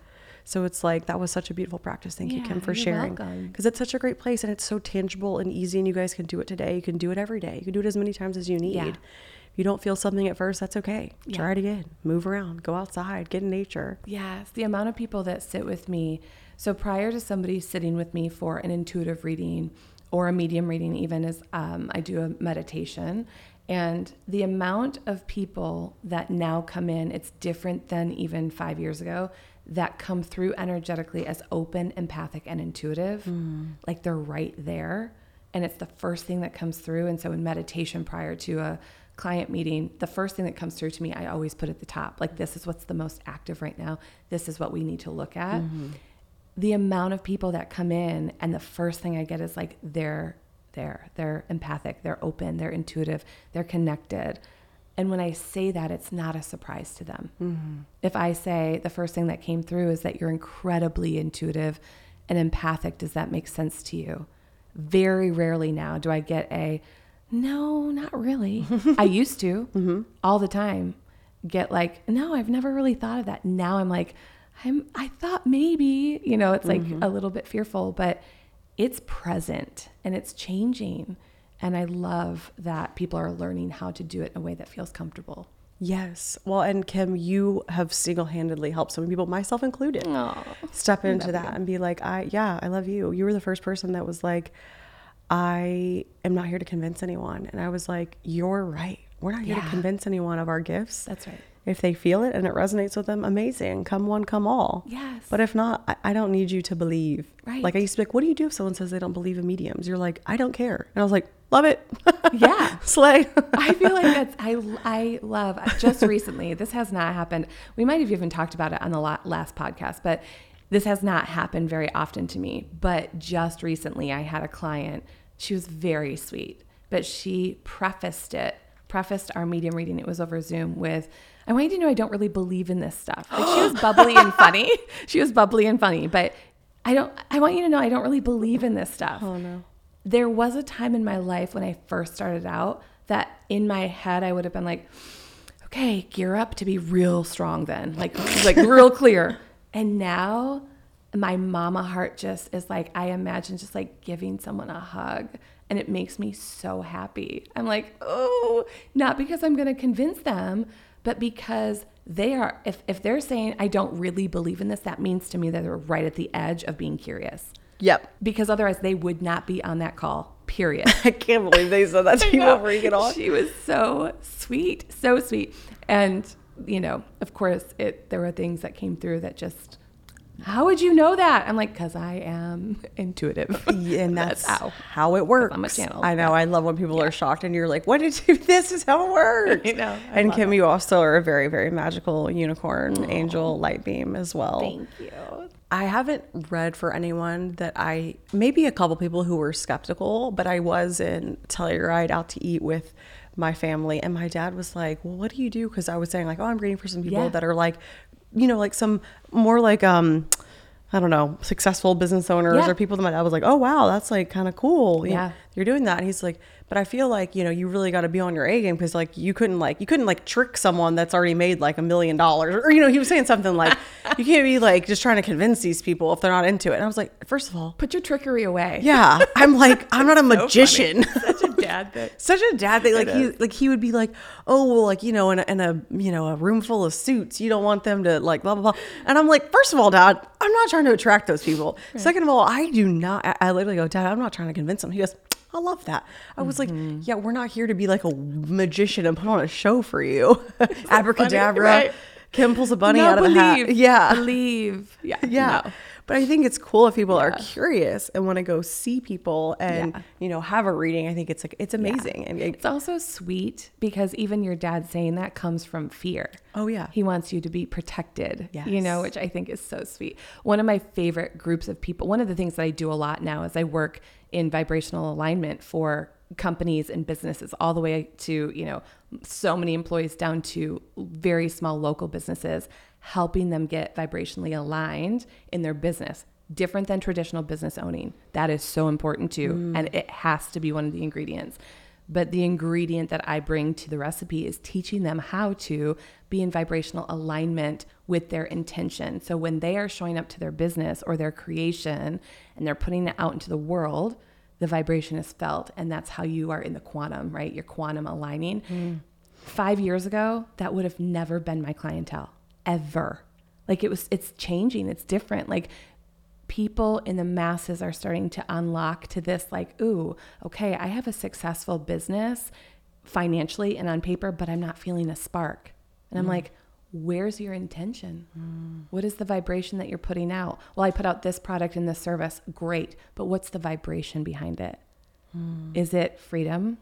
S1: So it's like that was such a beautiful practice. Thank you, Kim, for sharing. Because it's such a great place and it's so tangible and easy, and you guys can do it today. You can do it every day. You can do it as many times as you need.
S2: Yeah.
S1: If you don't feel something at first, that's okay.
S2: Yeah.
S1: Try it again. Move around. Go outside. Get in nature.
S2: Yes, the amount of people that sit with me. So prior to somebody sitting with me for an intuitive reading or a medium reading, even as um, I do a meditation, and the amount of people that now come in, it's different than even five years ago, that come through energetically as open, empathic, and intuitive. Mm. Like they're right there. And it's the first thing that comes through. And so in meditation prior to a client meeting, the first thing that comes through to me, I always put at the top. Like, this is what's the most active right now. This is what we need to look at. Mm-hmm. The amount of people that come in, and the first thing I get is like, they're there, they're empathic, they're open, they're intuitive, they're connected. And when I say that, it's not a surprise to them. Mm-hmm. If I say the first thing that came through is that you're incredibly intuitive and empathic, does that make sense to you? Very rarely now do I get a no, not really. [laughs] I used to mm-hmm. all the time get like, no, I've never really thought of that. Now I'm like, I'm, I thought maybe, you know, it's like mm-hmm. a little bit fearful, but it's present and it's changing. And I love that people are learning how to do it in a way that feels comfortable.
S1: Yes. Well, and Kim, you have single handedly helped so many people, myself included,
S2: Oh,
S1: step into that and be like, I, yeah, I love you. You were the first person that was like, I am not here to convince anyone. And I was like, you're right. We're not here to convince anyone of our gifts.
S2: that's right.
S1: If they feel it and it resonates with them, amazing. Come one, come all.
S2: Yes.
S1: But if not, I, I don't need you to believe.
S2: Right.
S1: Like I used to be like, what do you do if someone says they don't believe in mediums? You're like, I don't care. And I was like, love it. [laughs]
S2: Yeah.
S1: Slay.
S2: I feel like that's I [laughs] I love just recently. This has not happened. We might have even talked about it on the last podcast, but this has not happened very often to me. But just recently, I had a client. She was very sweet, but she prefaced it, prefaced our medium reading. It was over Zoom with. I want you to know I don't really believe in this stuff. Like she was bubbly and [gasps] funny. She was bubbly and funny, but I don't. I want you to know I don't really believe in this stuff
S1: oh no.
S2: There was a time in my life when I first started out that in my head I would have been like, okay, gear up to be real strong then, like like real [laughs] clear. And now my mama heart just is like I imagine just like giving someone a hug and it makes me so happy. I'm like, "Oh, not because I'm going to convince them, but because they are if if they're saying I don't really believe in this, that means to me that they're right at the edge of being curious
S1: Yep.
S2: because otherwise they would not be on that call. Period. [laughs]
S1: I can't believe they said that [laughs] to you
S2: know.
S1: before you get on.
S2: She was so sweet, so sweet, and you know, of course, it there were things that came through that just. How would you know that? I'm like, cause I am [laughs] intuitive,
S1: Yeah, and that's,
S2: how.
S1: how it works.
S2: I'm a channel.
S1: I know. I love when people are shocked and you're like, "What did you? This is how it works."
S2: I know. I
S1: and Kim, you also are a very, very magical unicorn, angel, light beam as well.
S2: Thank you.
S1: I haven't read for anyone that I maybe a couple people who were skeptical, but I was in Telluride out to eat with my family, and my dad was like, "Well, what do you do?" Because I was saying like, "Oh, I'm reading for some people
S2: Yeah.
S1: that are like, you know, like some more like um." I don't know, successful business owners
S2: Yeah.
S1: or people that my dad was like, oh, wow, that's like kind of cool. You know,
S2: Yeah.
S1: you're doing that. And he's like, but I feel like, you know, you really got to be on your A game because like you couldn't like, you couldn't like trick someone that's already made like a million dollars or, you know, he was saying something like, [laughs] you can't be like just trying to convince these people if they're not into it. And I was like, first of all,
S2: Put your trickery away.
S1: yeah, I'm like, [laughs] I'm not a magician. [laughs]
S2: Such a dad thing.
S1: Such a dad thing. Like he, like he would be like, oh well, like you know, in a, in a you know a room full of suits, you don't want them to like blah blah blah. And I'm like, first of all, Dad, I'm not trying to attract those people. Second of all, I do not. I, I literally go, Dad, I'm not trying to convince them. He goes, I love that. I was
S2: Mm-hmm.
S1: like, yeah, we're not here to be like a magician and put on a show for you. [laughs] Abracadabra.
S2: right?
S1: Kim pulls a bunny
S2: No,
S1: out of a hat.
S2: believe.
S1: Yeah.
S2: Believe. Yeah.
S1: Yeah.
S2: no.
S1: But I think it's cool if people are curious and want to go see people and
S2: Yeah.
S1: you know have a reading. I think it's like it's amazing. And it-
S2: It's also sweet because even your dad saying that comes from fear.
S1: oh yeah,
S2: He wants you to be protected, you know, which I think is so sweet. One of my favorite groups of people, one of the things that I do a lot now is I work in vibrational alignment for companies and businesses all the way to, you know, so many employees down to very small local businesses, helping them get vibrationally aligned in their business. Different than traditional business owning. That is so important too. Mm. And it has to be one of the ingredients. But the ingredient that I bring to the recipe is teaching them how to be in vibrational alignment with their intention. So when they are showing up to their business or their creation and they're putting it out into the world, the vibration is felt. And that's how you are in the quantum, right? You're quantum aligning. Mm. Five years ago, that would have never been my clientele, ever. Like it was, it's changing, it's different. Like people in the masses are starting to unlock to this like ooh okay i have a successful business financially and on paper but i'm not feeling a spark. And i'm mm. like where's your intention? Mm. What is the vibration that you're putting out? Well i put out this product and this service great but what's the vibration behind it? Mm. Is it freedom?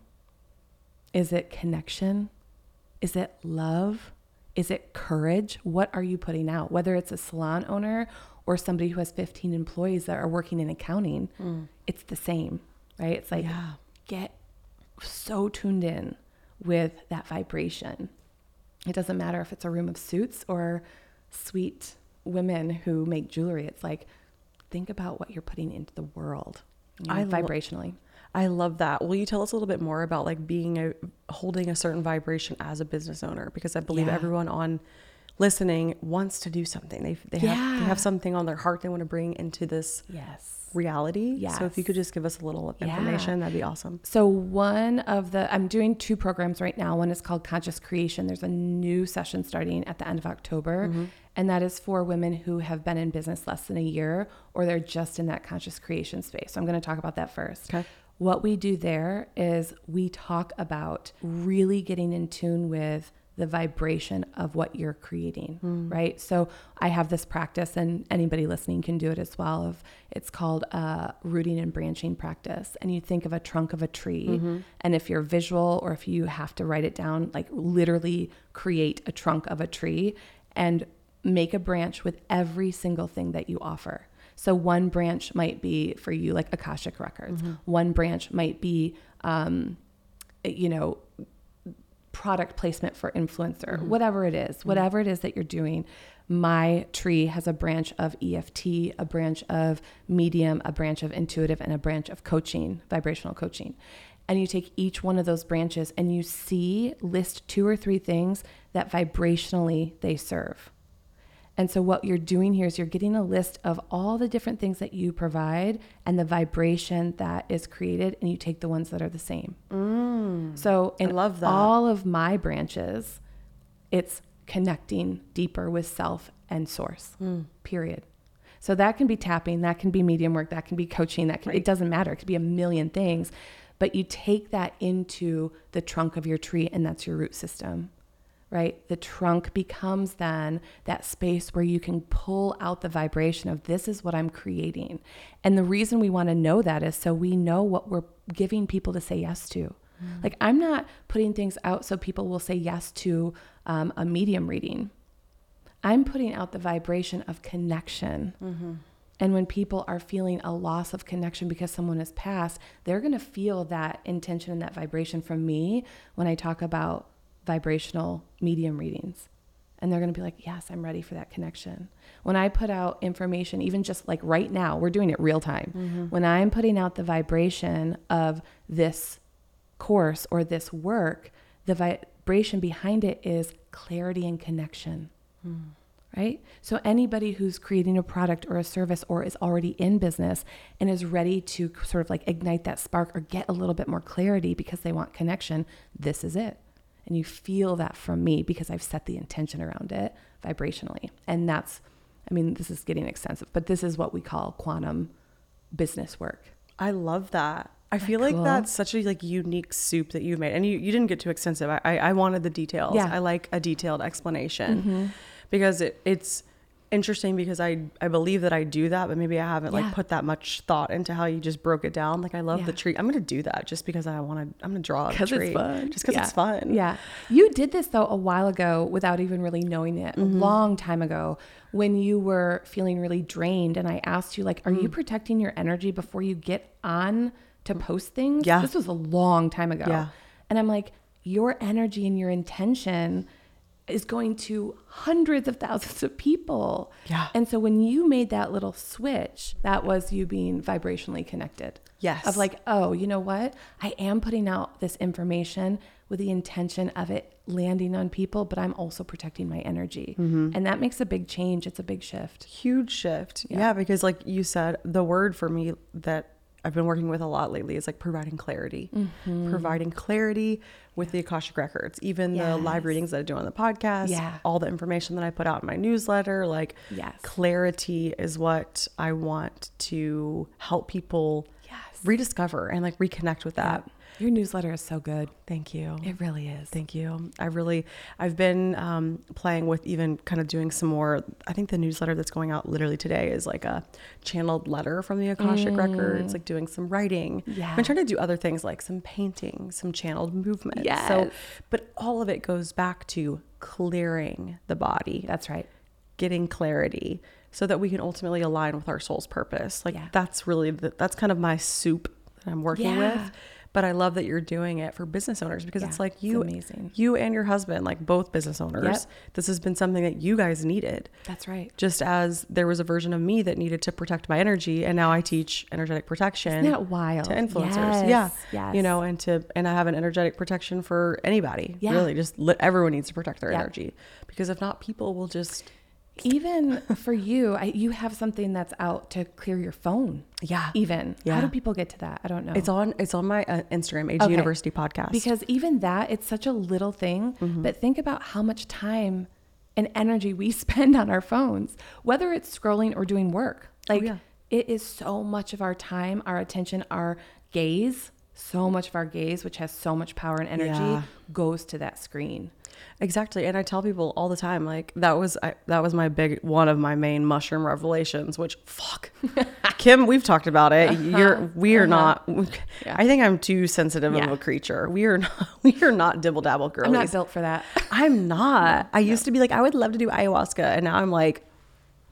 S2: Is it connection? Is it love is it courage what are you putting out whether it's a salon owner or somebody who has 15 employees that are working in accounting, mm. it's the same, right? It's like
S1: Yeah.
S2: get so tuned in with that vibration. It doesn't matter if it's a room of suits or sweet women who make jewelry. It's like think about what you're putting into the world you know,
S1: I lo-
S2: vibrationally.
S1: I love that. Will you tell us a little bit more about like being a holding a certain vibration as a business owner? Because I believe
S2: Yeah.
S1: everyone on listening wants to do something. They they have they have something on their heart they want to bring into this
S2: Yes.
S1: reality. So if you could just give us a little
S2: Yeah.
S1: information, that'd be awesome.
S2: So one of the I'm doing two programs right now. One is called Conscious Creation. There's a new session starting at the end of October, mm-hmm. and that is for women who have been in business less than a year or they're just in that conscious creation space. So I'm going to talk about that first.
S1: Okay.
S2: What we do there is we talk about really getting in tune with the vibration of what you're creating, right? So I have this practice, and anybody listening can do it as well. Of it's called uh, rooting and branching practice, and you think of a trunk of a tree, and if you're visual or if you have to write it down, like literally create a trunk of a tree and make a branch with every single thing that you offer. So one branch might be for you like Akashic Records. Mm-hmm. One branch might be, um, you know, product placement for influencer, mm-hmm. whatever it is, mm-hmm. whatever it is that you're doing. My tree has a branch of EFT, a branch of medium, a branch of intuitive, and a branch of coaching, vibrational coaching. And you take each one of those branches and you see, list two or three things that vibrationally they serve. And so, what you're doing here is you're getting a list of all the different things that you provide and the vibration that is created, and you take the ones that are the same. Mm. So, in
S1: love that.
S2: all of my branches, it's connecting deeper with self and source, mm. period. So, that can be tapping, that can be medium work, that can be coaching, that can, it doesn't matter. It could be a million things, but you take that into the trunk of your tree, and that's your root system right? The trunk becomes then that space where you can pull out the vibration of this is what I'm creating. And the reason we want to know that is so we know what we're giving people to say yes to. Like, I'm not putting things out so people will say yes to um, a medium reading. I'm putting out the vibration of connection. And when people are feeling a loss of connection because someone has passed, they're going to feel that intention and that vibration from me when I talk about vibrational medium readings. And they're going to be like, yes, I'm ready for that connection. When I put out information, even just like right now, we're doing it real time. Mm-hmm. When I'm putting out the vibration of this course or this work, the vibration behind it is clarity and connection hmm. right? So anybody who's creating a product or a service or is already in business and is ready to sort of like ignite that spark or get a little bit more clarity because they want connection, this is it. And you feel that from me because I've set the intention around it vibrationally. And that's I mean, this is getting extensive, but this is what we call quantum business work.
S1: I love that. I feel like
S2: cool?
S1: that's such a like unique soup that you've made, and you, you didn't get too extensive. I, I I wanted the details.
S2: Yeah. Mm-hmm.
S1: I like a detailed explanation because it, it's interesting because I I believe that I do that, but maybe I haven't
S2: Yeah.
S1: like put that much thought into how you just broke it down. Like I love the tree. I'm gonna do that just because I want to. I'm gonna draw a
S2: because
S1: tree
S2: it's fun.
S1: just because
S2: Yeah.
S1: it's fun.
S2: Yeah. You did this though a while ago without even really knowing it.
S1: Mm-hmm.
S2: A long time ago when you were feeling really drained and I asked you like are
S1: Mm.
S2: you protecting your energy before you get on to post things?
S1: Yeah.
S2: This was a long time ago.
S1: Yeah.
S2: And I'm like your energy and your intention is going to hundreds of thousands of people.
S1: Yeah.
S2: And so when you made that little switch, that was you being vibrationally connected.
S1: Yes.
S2: Of like, oh, you know what? I am putting out this information with the intention of it landing on people, but I'm also protecting my energy.
S1: Mm-hmm.
S2: And that makes a big change. It's a big shift.
S1: huge shift.
S2: Yeah.
S1: Yeah. because like you said, the word for me that I've been working with a lot lately is like providing clarity.
S2: Mm-hmm.
S1: Providing clarity with the Akashic records, even the live readings that I do on the podcast,
S2: Yeah.
S1: all the information that I put out in my newsletter, like
S2: Yes.
S1: clarity is what I want to help people
S2: Yes.
S1: rediscover and like reconnect with that.
S2: Your newsletter is so good.
S1: Thank you.
S2: It really is.
S1: Thank you. I really, I've been um, playing with even kind of doing some more. I think the newsletter that's going out literally today is like a channeled letter from the Akashic Records, like doing some writing.
S2: Mm. Yeah.
S1: I'm trying to do other things like some painting, some channeled movement. So, but all of it goes back to clearing the body,
S2: That's right.
S1: getting clarity so that we can ultimately align with our soul's purpose. Like
S2: Yeah.
S1: that's really, the, that's kind of my soup that I'm working
S2: Yeah.
S1: with. But I love that you're doing it for business owners because
S2: Yeah,
S1: it's like
S2: it's
S1: you,
S2: amazing.
S1: you and your husband, like both business owners,
S2: Yep.
S1: this has been something that you guys needed.
S2: That's right.
S1: Just as there was a version of me that needed to protect my energy, and now I teach energetic protection
S2: Isn't that wild?
S1: to influencers.
S2: Yes,
S1: yeah,
S2: yes.
S1: you know, and to and I have an energetic protection for anybody.
S2: Yeah.
S1: Really, just let everyone needs to protect their
S2: Yeah.
S1: energy because if not, people will just
S2: Even for you, I, you have something that's out to clear your phone.
S1: yeah.
S2: Even.
S1: Yeah.
S2: How do people get to that? I don't know.
S1: It's on it's on my uh, Instagram, AG
S2: Okay.
S1: University podcast.
S2: Because even that, it's such a little thing.
S1: Mm-hmm.
S2: But think about how much time and energy we [laughs] spend on our phones, whether it's scrolling or doing work. Like
S1: Oh, yeah.
S2: it is so much of our time, our attention, our gaze, so much of our gaze, which has so much power and energy,
S1: Yeah.
S2: goes to that screen.
S1: Exactly, and I tell people all the time, like that was I, that was my big one of my main mushroom revelations. Which fuck, [laughs] Kim, we've talked about it. Uh-huh. You're we are uh-huh. not.
S2: Yeah.
S1: I think I'm too sensitive
S2: Yeah.
S1: of a creature. We are not. [laughs] We are not dibble dabble girlies.
S2: I'm not built for that. [laughs]
S1: I'm not. I used to be like I would love to do ayahuasca, and now I'm like,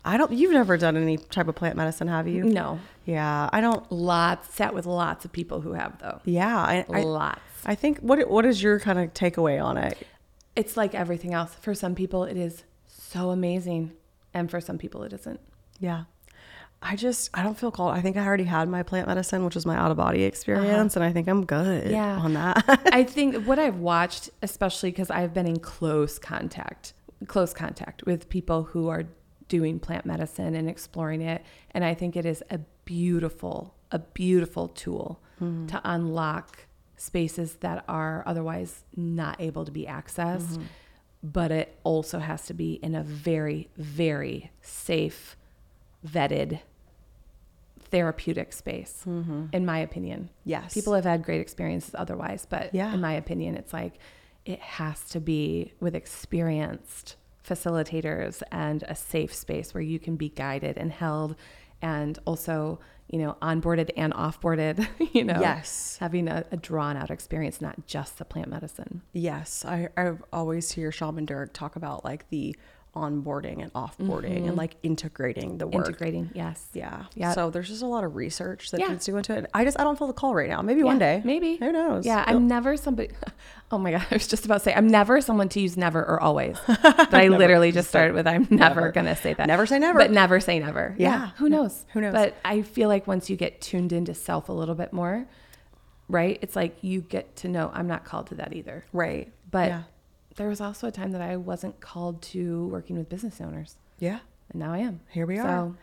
S1: I don't. You've never done any type of plant medicine, have you?
S2: no.
S1: Yeah, I don't.
S2: Lots, sat with lots of people who have though.
S1: Yeah, I. I,
S2: lots.
S1: I think what what is your kind of takeaway on it?
S2: It's like everything else. For some people, it is so amazing. And for some people, it isn't.
S1: Yeah. I just I don't feel called. I think I already had my plant medicine, which was my out of body experience, and I think I'm good
S2: Uh-huh. Yeah.
S1: on that. [laughs]
S2: I think [laughs] what I've watched, especially because I've been in close contact, close contact with people who are doing plant medicine and exploring it, and I think it is a beautiful, a beautiful tool mm-hmm. to unlock spaces that are otherwise not able to be accessed. Mm-hmm. But it also has to be in a very, very safe, vetted, therapeutic space, mm-hmm. in my opinion.
S1: yes.
S2: People have had great experiences otherwise, but
S1: Yeah.
S2: in my opinion, it's like it has to be with experienced facilitators and a safe space where you can be guided and held and also, you know, onboarded and offboarded, [laughs] you know.
S1: Yes.
S2: Having a, a drawn out experience, not just the plant medicine.
S1: Yes. I I always hear Shaman Durek talk about like the onboarding and offboarding and like integrating the work.
S2: Mm-hmm. Integrating, yes.
S1: Yeah.
S2: Yeah.
S1: So there's just a lot of research that
S2: Yeah.
S1: needs to go into it. I just I don't feel the call right now. Maybe one day.
S2: Maybe.
S1: Who knows?
S2: Yeah, I'm never somebody. [laughs] Oh my God, [laughs] I was just about to say, I'm never someone to use never or always. [laughs] But I literally just started with, I'm never,
S1: Never.
S2: going to say that.
S1: Never say never.
S2: But never say never.
S1: Yeah.
S2: Who knows?
S1: Who knows?
S2: But I feel like once you get tuned into self a little bit more, right? It's like you get to know I'm not called to that either.
S1: right.
S2: But
S1: yeah.
S2: There was also a time that I wasn't called to working with business owners.
S1: Yeah.
S2: And now I am.
S1: Here we are.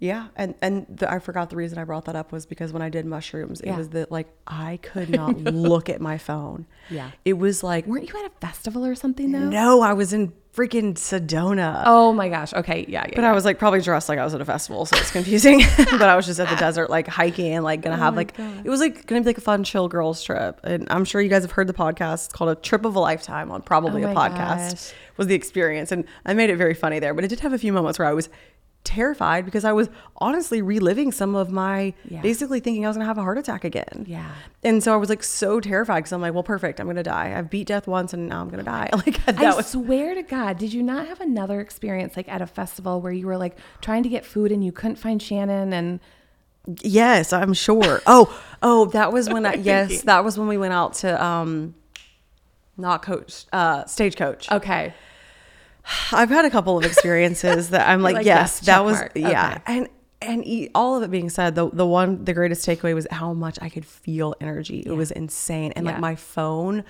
S1: Yeah, and and the, I forgot the reason I brought that up was because when I did mushrooms, it was that like I could not [laughs] look at my phone.
S2: Yeah.
S1: it was like
S2: weren't you at a festival or something though?
S1: no, I was in freaking Sedona.
S2: Oh my gosh. Okay. Yeah. yeah
S1: But I was like probably dressed like I was at a festival, so it's confusing. [laughs] but I was just at the desert, like hiking and like gonna oh have like it was like gonna be like a fun chill girls trip. And I'm sure you guys have heard the podcast. It's called a trip of a lifetime on probably
S2: Oh
S1: a podcast.
S2: gosh.
S1: Was the experience, and I made it very funny there. But it did have a few moments where I was terrified because I was honestly reliving some of my
S2: Yeah.
S1: basically thinking I was gonna have a heart attack again.
S2: Yeah.
S1: And so I was like so terrified because I'm like, well, perfect. I'm gonna die. I've beat death once, and now I'm gonna die. [laughs] Like that
S2: I
S1: was
S2: swear to God, did you not have another experience like at a festival where you were like trying to get food and you couldn't find Shannon and
S1: Yes, I'm sure. [laughs] Oh, oh, that was when I, [laughs] yes, that was when we went out to um not coach uh stagecoach.
S2: okay.
S1: I've had a couple of experiences that I'm [laughs] like,
S2: Like,
S1: yes,
S2: yes,
S1: that was
S2: mark.
S1: yeah.
S2: Okay.
S1: And and e- all of it being said, the the one the greatest takeaway was how much I could feel energy. It was insane. And like my phone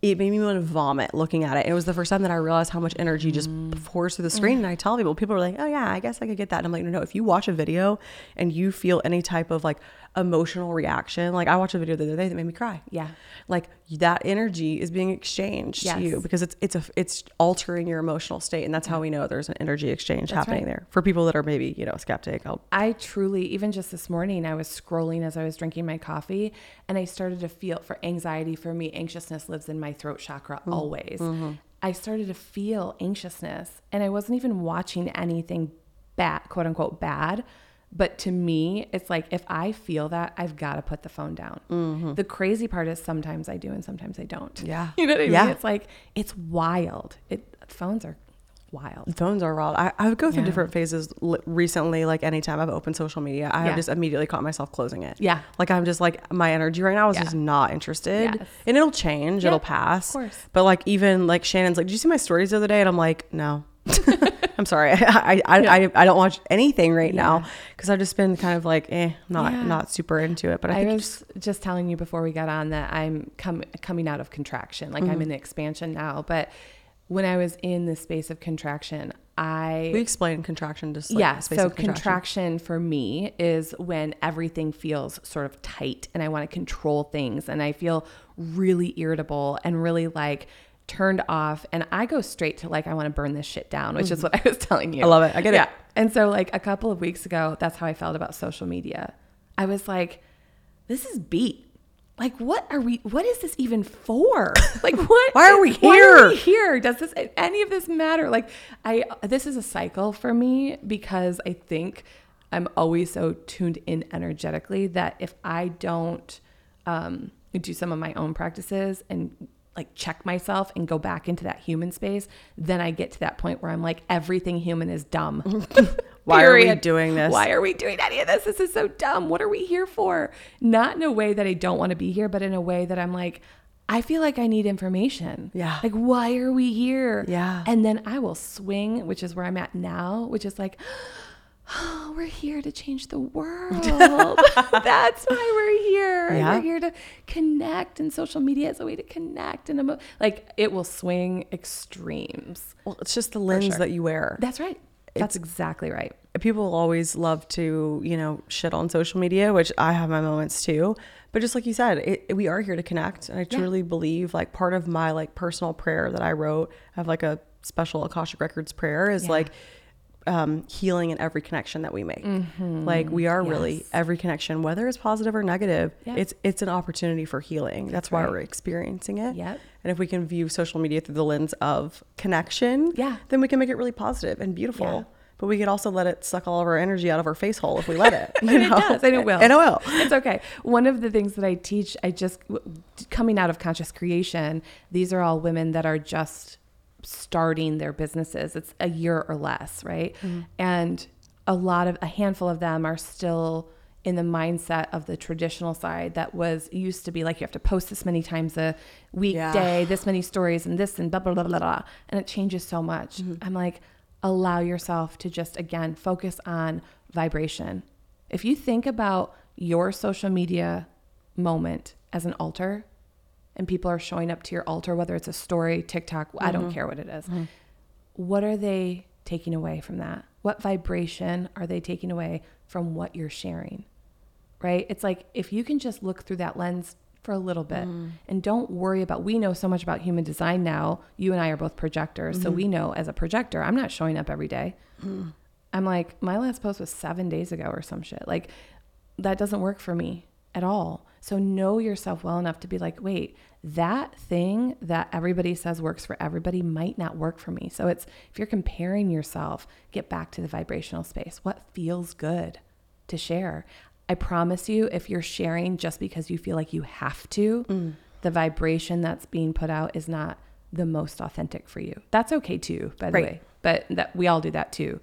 S1: it made me want to vomit looking at it. It was the first time that I realized how much energy just
S2: Mm.
S1: pours through the screen. And I tell people, people are like, "Oh yeah, I guess I could get that." And I'm like, "No, no. If you watch a video and you feel any type of like emotional reaction, like I watched a video the other day that made me cry.
S2: Yeah.
S1: like that energy is being exchanged to you because it's it's a it's altering your emotional state, and that's how we know there's an energy exchange
S2: That's
S1: happening
S2: right.
S1: there. For people that are maybe you know skeptic, I'll
S2: I truly, even just this morning, I was scrolling as I was drinking my coffee and I started to feel for anxiety. For me, anxiousness lives in my throat chakra mm-hmm. always. Mm-hmm. I started to feel anxiousness and I wasn't even watching anything bad, quote unquote, bad. But to me, it's like if I feel that, I've got to put the phone down. Mm-hmm. The crazy part is sometimes I do and sometimes I don't.
S1: Yeah. [laughs]
S2: You know what I
S1: Yeah.
S2: mean? It's like, it's wild. It Phones are wild.
S1: phones are wild. I, I would go through
S2: Yeah.
S1: different phases li- recently. Like anytime I've opened social media, I
S2: Yeah.
S1: have just immediately caught myself closing it.
S2: Yeah.
S1: like I'm just like my energy right now is
S2: Yeah.
S1: just not interested,
S2: Yes.
S1: and it'll change. It'll pass.
S2: of course.
S1: But like even like Shannon's like, did you see my stories the other day? And I'm like, no. [laughs] I'm sorry. [laughs] I I, I, I don't watch anything right now because I've just been kind of like, eh, not
S2: Yeah.
S1: not super into it. But I,
S2: I,
S1: think
S2: was just telling you before we got on that I'm com- coming out of contraction. Like
S1: Mm-hmm.
S2: I'm in expansion now, but when I was in the space of contraction, I
S1: we explain contraction just like
S2: yeah.
S1: space
S2: So
S1: of contraction.
S2: contraction for me is when everything feels sort of tight, and I want to control things, and I feel really irritable and really like turned off, and I go straight to like I want to burn this shit down, which is what [laughs] I was telling you.
S1: Mm-hmm. I love it. I get it.
S2: Yeah. And so like a couple of weeks ago, that's how I felt about social media. I was like, this is beat. Like, what are we? What is this even for? [laughs] Like, what?
S1: Why are we here?
S2: Why are we
S1: here?
S2: here? Does this any of this matter? Like, I this is a cycle for me because I think I'm always so tuned in energetically that if I don't um, do some of my own practices and like check myself and go back into that human space, then I get to that point where I'm like, everything human is dumb. [laughs]
S1: Why are we doing this?
S2: Why are we doing any of this? This is so dumb. What are we here for? Not in a way that I don't want to be here, but in a way that I'm like, I feel like I need information.
S1: Yeah.
S2: Like, why are we here?
S1: Yeah.
S2: And then I will swing, which is where I'm at now, which is like, oh, [gasps] we're here to change the [laughs] world. [laughs] That's why we're here.
S1: Yeah.
S2: We're here to connect, and social media is a way to connect. And emo- like, it will swing extremes.
S1: Well, it's just the lens
S2: sure.
S1: that you wear.
S2: That's right. That's exactly right.
S1: people always love to, you know, shit on social media, which I have my moments too. But just like you said, it, we are here to connect. And I truly believe like part of my like personal prayer that I wrote, I have like a special Akashic Records prayer is
S2: Yeah.
S1: like um, healing in every connection that we make. Like we are really every connection, whether it's positive or negative,
S2: Yeah.
S1: it's it's an opportunity for healing. That's, why
S2: right.
S1: we're experiencing it.
S2: Yep.
S1: And if we can view social media through the lens of connection,
S2: Yeah.
S1: then we can make it really positive and beautiful.
S2: Yeah.
S1: But we could also let it suck all of our energy out of our face hole if we let it. [laughs] You
S2: and
S1: know?
S2: it does, and it will.
S1: And it will.
S2: It's okay. One of the things that I teach, I just coming out of conscious creation. These are all women that are just starting their businesses. It's a year or less, right?
S1: Mm-hmm.
S2: And a lot of a handful of them are still in the mindset of the traditional side that was used to be like you have to post this many times a weekday, this many stories, and this and blah blah blah blah blah, and it changes so much. I'm like, allow yourself to just again focus on vibration. If you think about your social media moment as an altar, and people are showing up to your altar, whether it's a story, TikTok, I don't mm-hmm. care what it is. Mm-hmm. What are they taking away from that? What vibration are they taking away from what you're sharing? Right? It's like if you can just look through that lens for a little bit mm-hmm. and don't worry about we know so much about human design now you and i are both projectors so we know as a projector i'm not showing up every day. i'm like my last post was seven days ago or some shit like that doesn't work for me at all so know yourself well enough to be like wait that thing that everybody says works for everybody might not work for me so it's if you're comparing yourself get back to the vibrational space what feels good to share. I promise you, if you're sharing just because you feel like you have to, mm. the vibration that's being put out is not the most authentic for you. That's okay too, by the
S1: Right.
S2: way. But that we all do that too.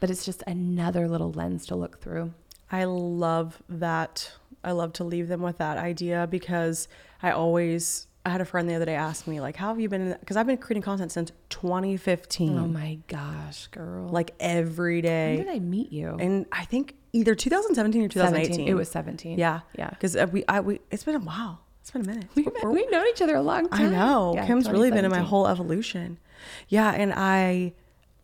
S2: But it's just another little lens to look through.
S1: I love that. I love to leave them with that idea because I always. I had a friend the other day ask me like, "How have you been?" Because I've been creating content since 2015,
S2: Oh my gosh, girl.
S1: like every day.
S2: when did I meet you?
S1: and I think either 2017 or 2018.
S2: 17. It was 17.
S1: Yeah,
S2: Yeah.
S1: Because uh, we, I, we, it's been a while. It's been a minute.
S2: We've,
S1: We're-
S2: we've known each other a long time.
S1: I know.
S2: Yeah,
S1: Kim's really been in my whole evolution. Yeah, and I,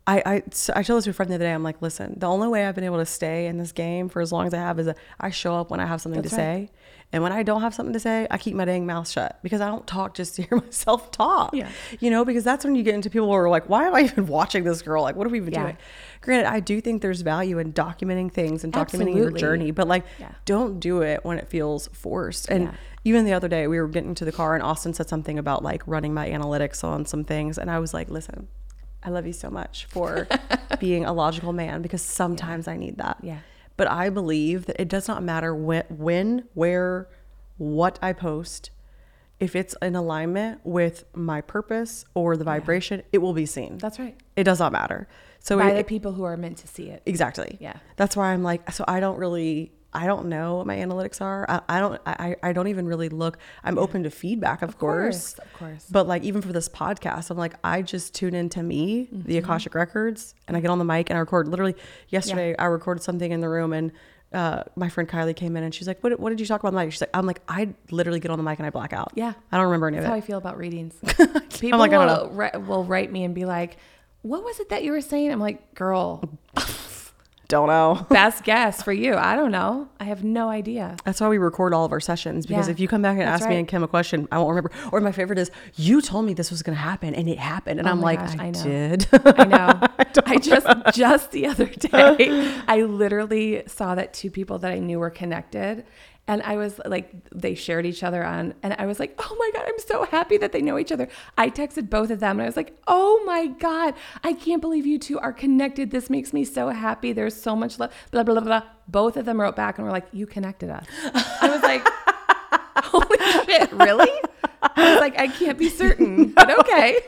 S1: I, I, I told this to a friend the other day. I'm like, listen, the only way I've been able to stay in this game for as long as I have is that I show up when I have something
S2: That's
S1: to
S2: right.
S1: say, and when I don't have something to say, I keep my dang mouth shut because I don't talk just to [laughs] hear myself talk.
S2: Yeah.
S1: you know, because that's when you get into people who are like, why am I even [laughs] watching this girl? Like, what are we even
S2: Yeah.
S1: doing? Granted, I do think there's value in documenting things and documenting your journey, but like,
S2: Yeah.
S1: don't do it when it feels forced. And
S2: Yeah.
S1: even the other day, we were getting to the car, and Austin said something about like running my analytics on some things, and I was like, listen, I love you so much for [laughs] being a logical man because sometimes I need that.
S2: Yeah.
S1: But I believe that it does not matter when, when, where, what I post. If it's in alignment with my purpose or the vibration, it will be seen.
S2: That's right.
S1: It does not matter. So
S2: By
S1: it,
S2: the people who are meant to see it.
S1: Exactly.
S2: Yeah.
S1: That's why I'm like, so I don't really, I don't know what my analytics are. I, I don't, I, I don't even really look. I'm open to feedback, of, course.
S2: course, of course.
S1: But like, even for this podcast, I'm like, I just tune into me,
S2: Mm-hmm.
S1: the Akashic Records, and I get on the mic and I record. Literally, yesterday, I recorded something in the room and. Uh, my friend Kylie came in and she's like, "What? What did you talk about on the mic?" She's like, "I'm like, I literally get on the mic and I black out.
S2: Yeah.
S1: I don't remember any
S2: That's
S1: of
S2: how. I feel about readings. [laughs] People
S1: like,
S2: will, ri- will write me and be like, "What was it that you were saying?" I'm like, "Girl, [laughs]
S1: Don't know." [laughs]
S2: best guess for you. I don't know. I have no idea."
S1: That's why we record all of our sessions because
S2: Yeah,
S1: if you come back and
S2: that's
S1: ask me and Kim a question, I won't remember. Or my favorite is, you told me this was going to happen and it happened. And
S2: Oh
S1: I'm like,
S2: gosh,
S1: I,
S2: I
S1: did.
S2: I know. [laughs] I, just [laughs] just the other day, I literally saw that two people that I knew were connected. And I was like, they shared each other on, and I was like, oh my God, I'm so happy that they know each other. I texted both of them and I was like, oh my God, I can't believe you two are connected. This makes me so happy. There's so much love, blah, blah, blah, blah. Both of them wrote back and were like, you connected us. I was like, [laughs] holy shit, really? I was like, I can't be certain, [laughs] but okay.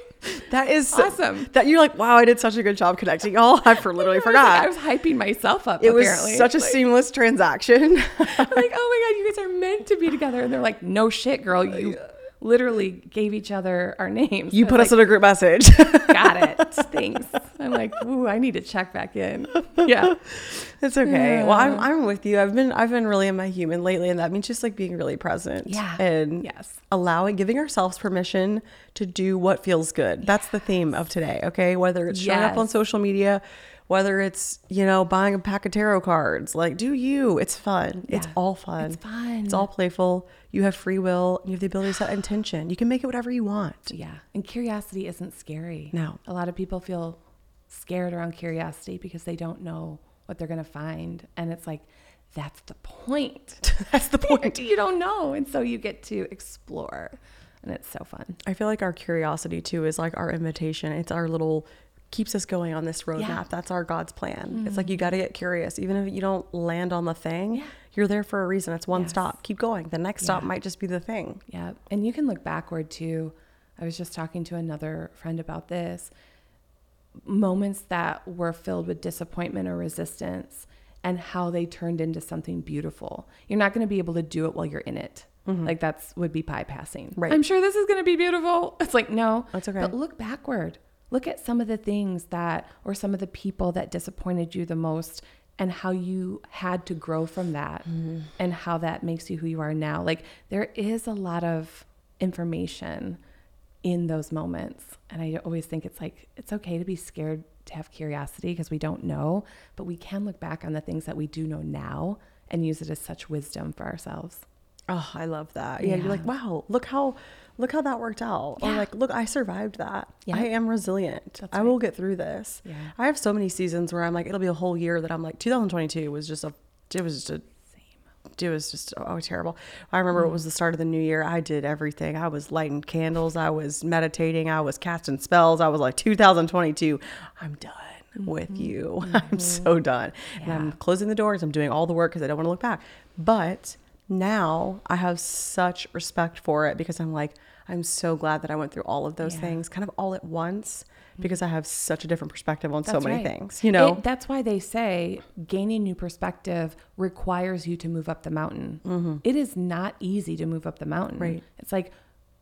S1: that is so-
S2: Awesome.
S1: That you're like, wow, I did such a good job connecting y'all. [laughs] I for literally
S2: I was like-
S1: forgot.
S2: I was hyping myself up.
S1: it was
S2: apparently.
S1: such a
S2: Like-
S1: seamless transaction. [laughs]
S2: I'm like, oh my god, you guys are meant to be together. And they're like, no shit, girl. You literally gave each other our names.
S1: you put
S2: was
S1: us in a group message. [laughs]
S2: got it. Thanks. I'm like, ooh, I need to check back in. Yeah. [laughs]
S1: it's okay. Well, I'm I'm with you. I've been I've been really in my human lately, and that means just like being really present.
S2: Yeah.
S1: And
S2: Yes.
S1: allowing giving ourselves permission to do what feels good. That's the theme of today, okay? Whether it's showing up on social media, whether it's, you know, buying a pack of tarot cards, like do you. It's fun. It's all fun.
S2: It's fun.
S1: It's all playful. You have free will. You have the ability to set intention. You can make it whatever you want.
S2: Yeah. And curiosity isn't scary.
S1: No.
S2: A lot of people feel scared around curiosity because they don't know what they're going to find. And it's like, that's the point. [laughs]
S1: That's the [laughs] point.
S2: you don't know. And so you get to explore. And it's so fun.
S1: I feel like our curiosity too is like our invitation. It's our little keeps us going on this roadmap.
S2: Yeah.
S1: That's our God's plan. It's like mm-hmm. you got to get curious, even if you don't land on the thing.
S2: Yeah.
S1: You're there for a reason. It's one
S2: Yes.
S1: stop. Keep going. The next stop might just be the thing.
S2: Yeah. And you can look backward too. I was just talking to another friend about this. Moments that were filled with disappointment or resistance and how they turned into something beautiful. You're not going to be able to do it while you're in it. Mm-hmm. Like that's would be bypassing.
S1: Right.
S2: I'm sure this is going to be beautiful. It's like no.
S1: That's okay.
S2: But look backward. Look at some of the things that or some of the people that disappointed you the most and how you had to grow from that mm-hmm. and how that makes you who you are now. Like there is a lot of information in those moments. And I always think it's like it's okay to be scared to have curiosity because we don't know, but we can look back on the things that we do know now and use it as such wisdom for ourselves.
S1: Oh, I love that. Yeah, you're like, wow, look how look how that worked out. Or like, look, I survived that.
S2: Yeah.
S1: I am resilient.
S2: That's
S1: I
S2: right.
S1: will get through this.
S2: Yeah.
S1: I have so many seasons where I'm like, it'll be a whole year that I'm like, 2022 was just a, it was just a, it was just oh terrible. I remember it was the start of the new year. I did everything. I was lighting candles. I was meditating. I was casting spells. I was like, 2022, I'm done with mm-hmm. you. [laughs] I'm mm-hmm. so done. And I'm closing the doors. I'm doing all the work because I don't want to look back. But now I have such respect for it because I'm like, I'm so glad that I went through all of those
S2: Yeah.
S1: things kind of all at once because I have such a different perspective on so many
S2: right.
S1: things, you know?
S2: It- that's why they say gaining new perspective requires you to move up the mountain. It is not easy to move up the mountain.
S1: Mm-hmm. Right.
S2: It's like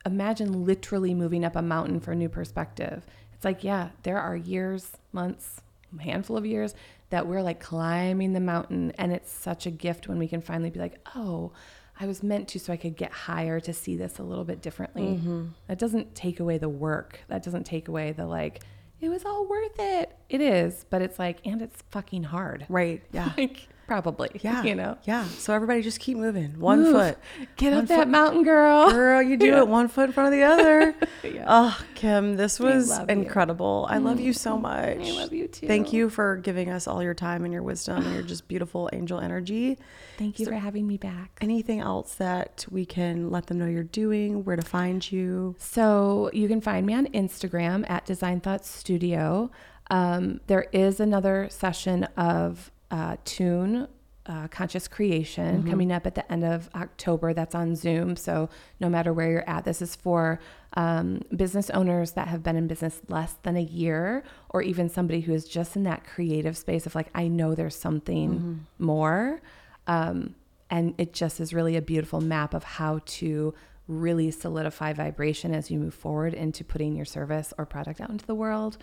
S2: imagine literally moving up a mountain for a new perspective. It's like, yeah, there are years, months, handful of years that we're like climbing the mountain. And it's such a gift when we can finally be like, oh, I was meant to so I could get higher to see this a little bit differently.
S1: Mm-hmm.
S2: That doesn't take away the work. That doesn't take away the like, it was all worth it. It is, but it's like, and it's fucking hard.
S1: right. [laughs] Yeah.
S2: Like, probably. [laughs]
S1: Yeah.
S2: You know?
S1: Yeah. So everybody just keep moving. One
S2: Move.
S1: foot.
S2: Get
S1: One
S2: up that mountain, girl.
S1: Girl, you [laughs] do
S2: Yeah.
S1: it one foot in front of the other. [laughs]
S2: Yeah.
S1: Oh, Kim, this was
S2: love you.
S1: Incredible. I love you so much.
S2: I love you too.
S1: Thank you for giving us all your time and your wisdom and your just beautiful angel energy.
S2: Thank you for having me back.
S1: Anything else that we can let them know you're doing, where to find you?
S2: So you can find me on Instagram at Design Thoughts Studio. Um, there is another session of uh, Tune uh, Conscious Creation coming up at the end of October. That's on Zoom. So no matter where you're at, this is for um, business owners that have been in business less than a year, or even somebody who is just in that creative space of like, I know there's something more. Um, and it just is really a beautiful map of how to really solidify vibration as you move forward into putting your service or product out into the world.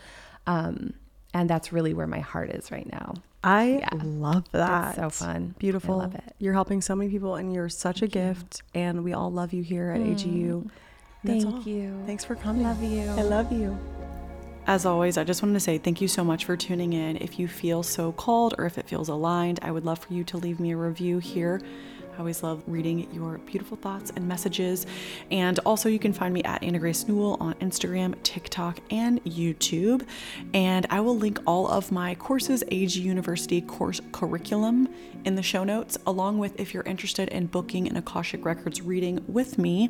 S2: Um, and that's really where my heart is right now.
S1: I
S2: Yeah.
S1: love that.
S2: so fun.
S1: Beautiful.
S2: I love it.
S1: You're helping so many people and you're such a gift. And we all love you here at mm. AGU. That's
S2: Thank
S1: all.
S2: you.
S1: Thanks for coming.
S2: Love you.
S1: I love you.
S3: As always, I just wanted to say thank you so much for tuning in. If you feel so called or if it feels aligned, I would love for you to leave me a review here. I always love reading your beautiful thoughts and messages. And also, you can find me at Anna Grace Newell on Instagram, TikTok, and YouTube. And I will link all of my courses, AG University course curriculum, in the show notes, along with if you're interested in booking an Akashic Records reading with me.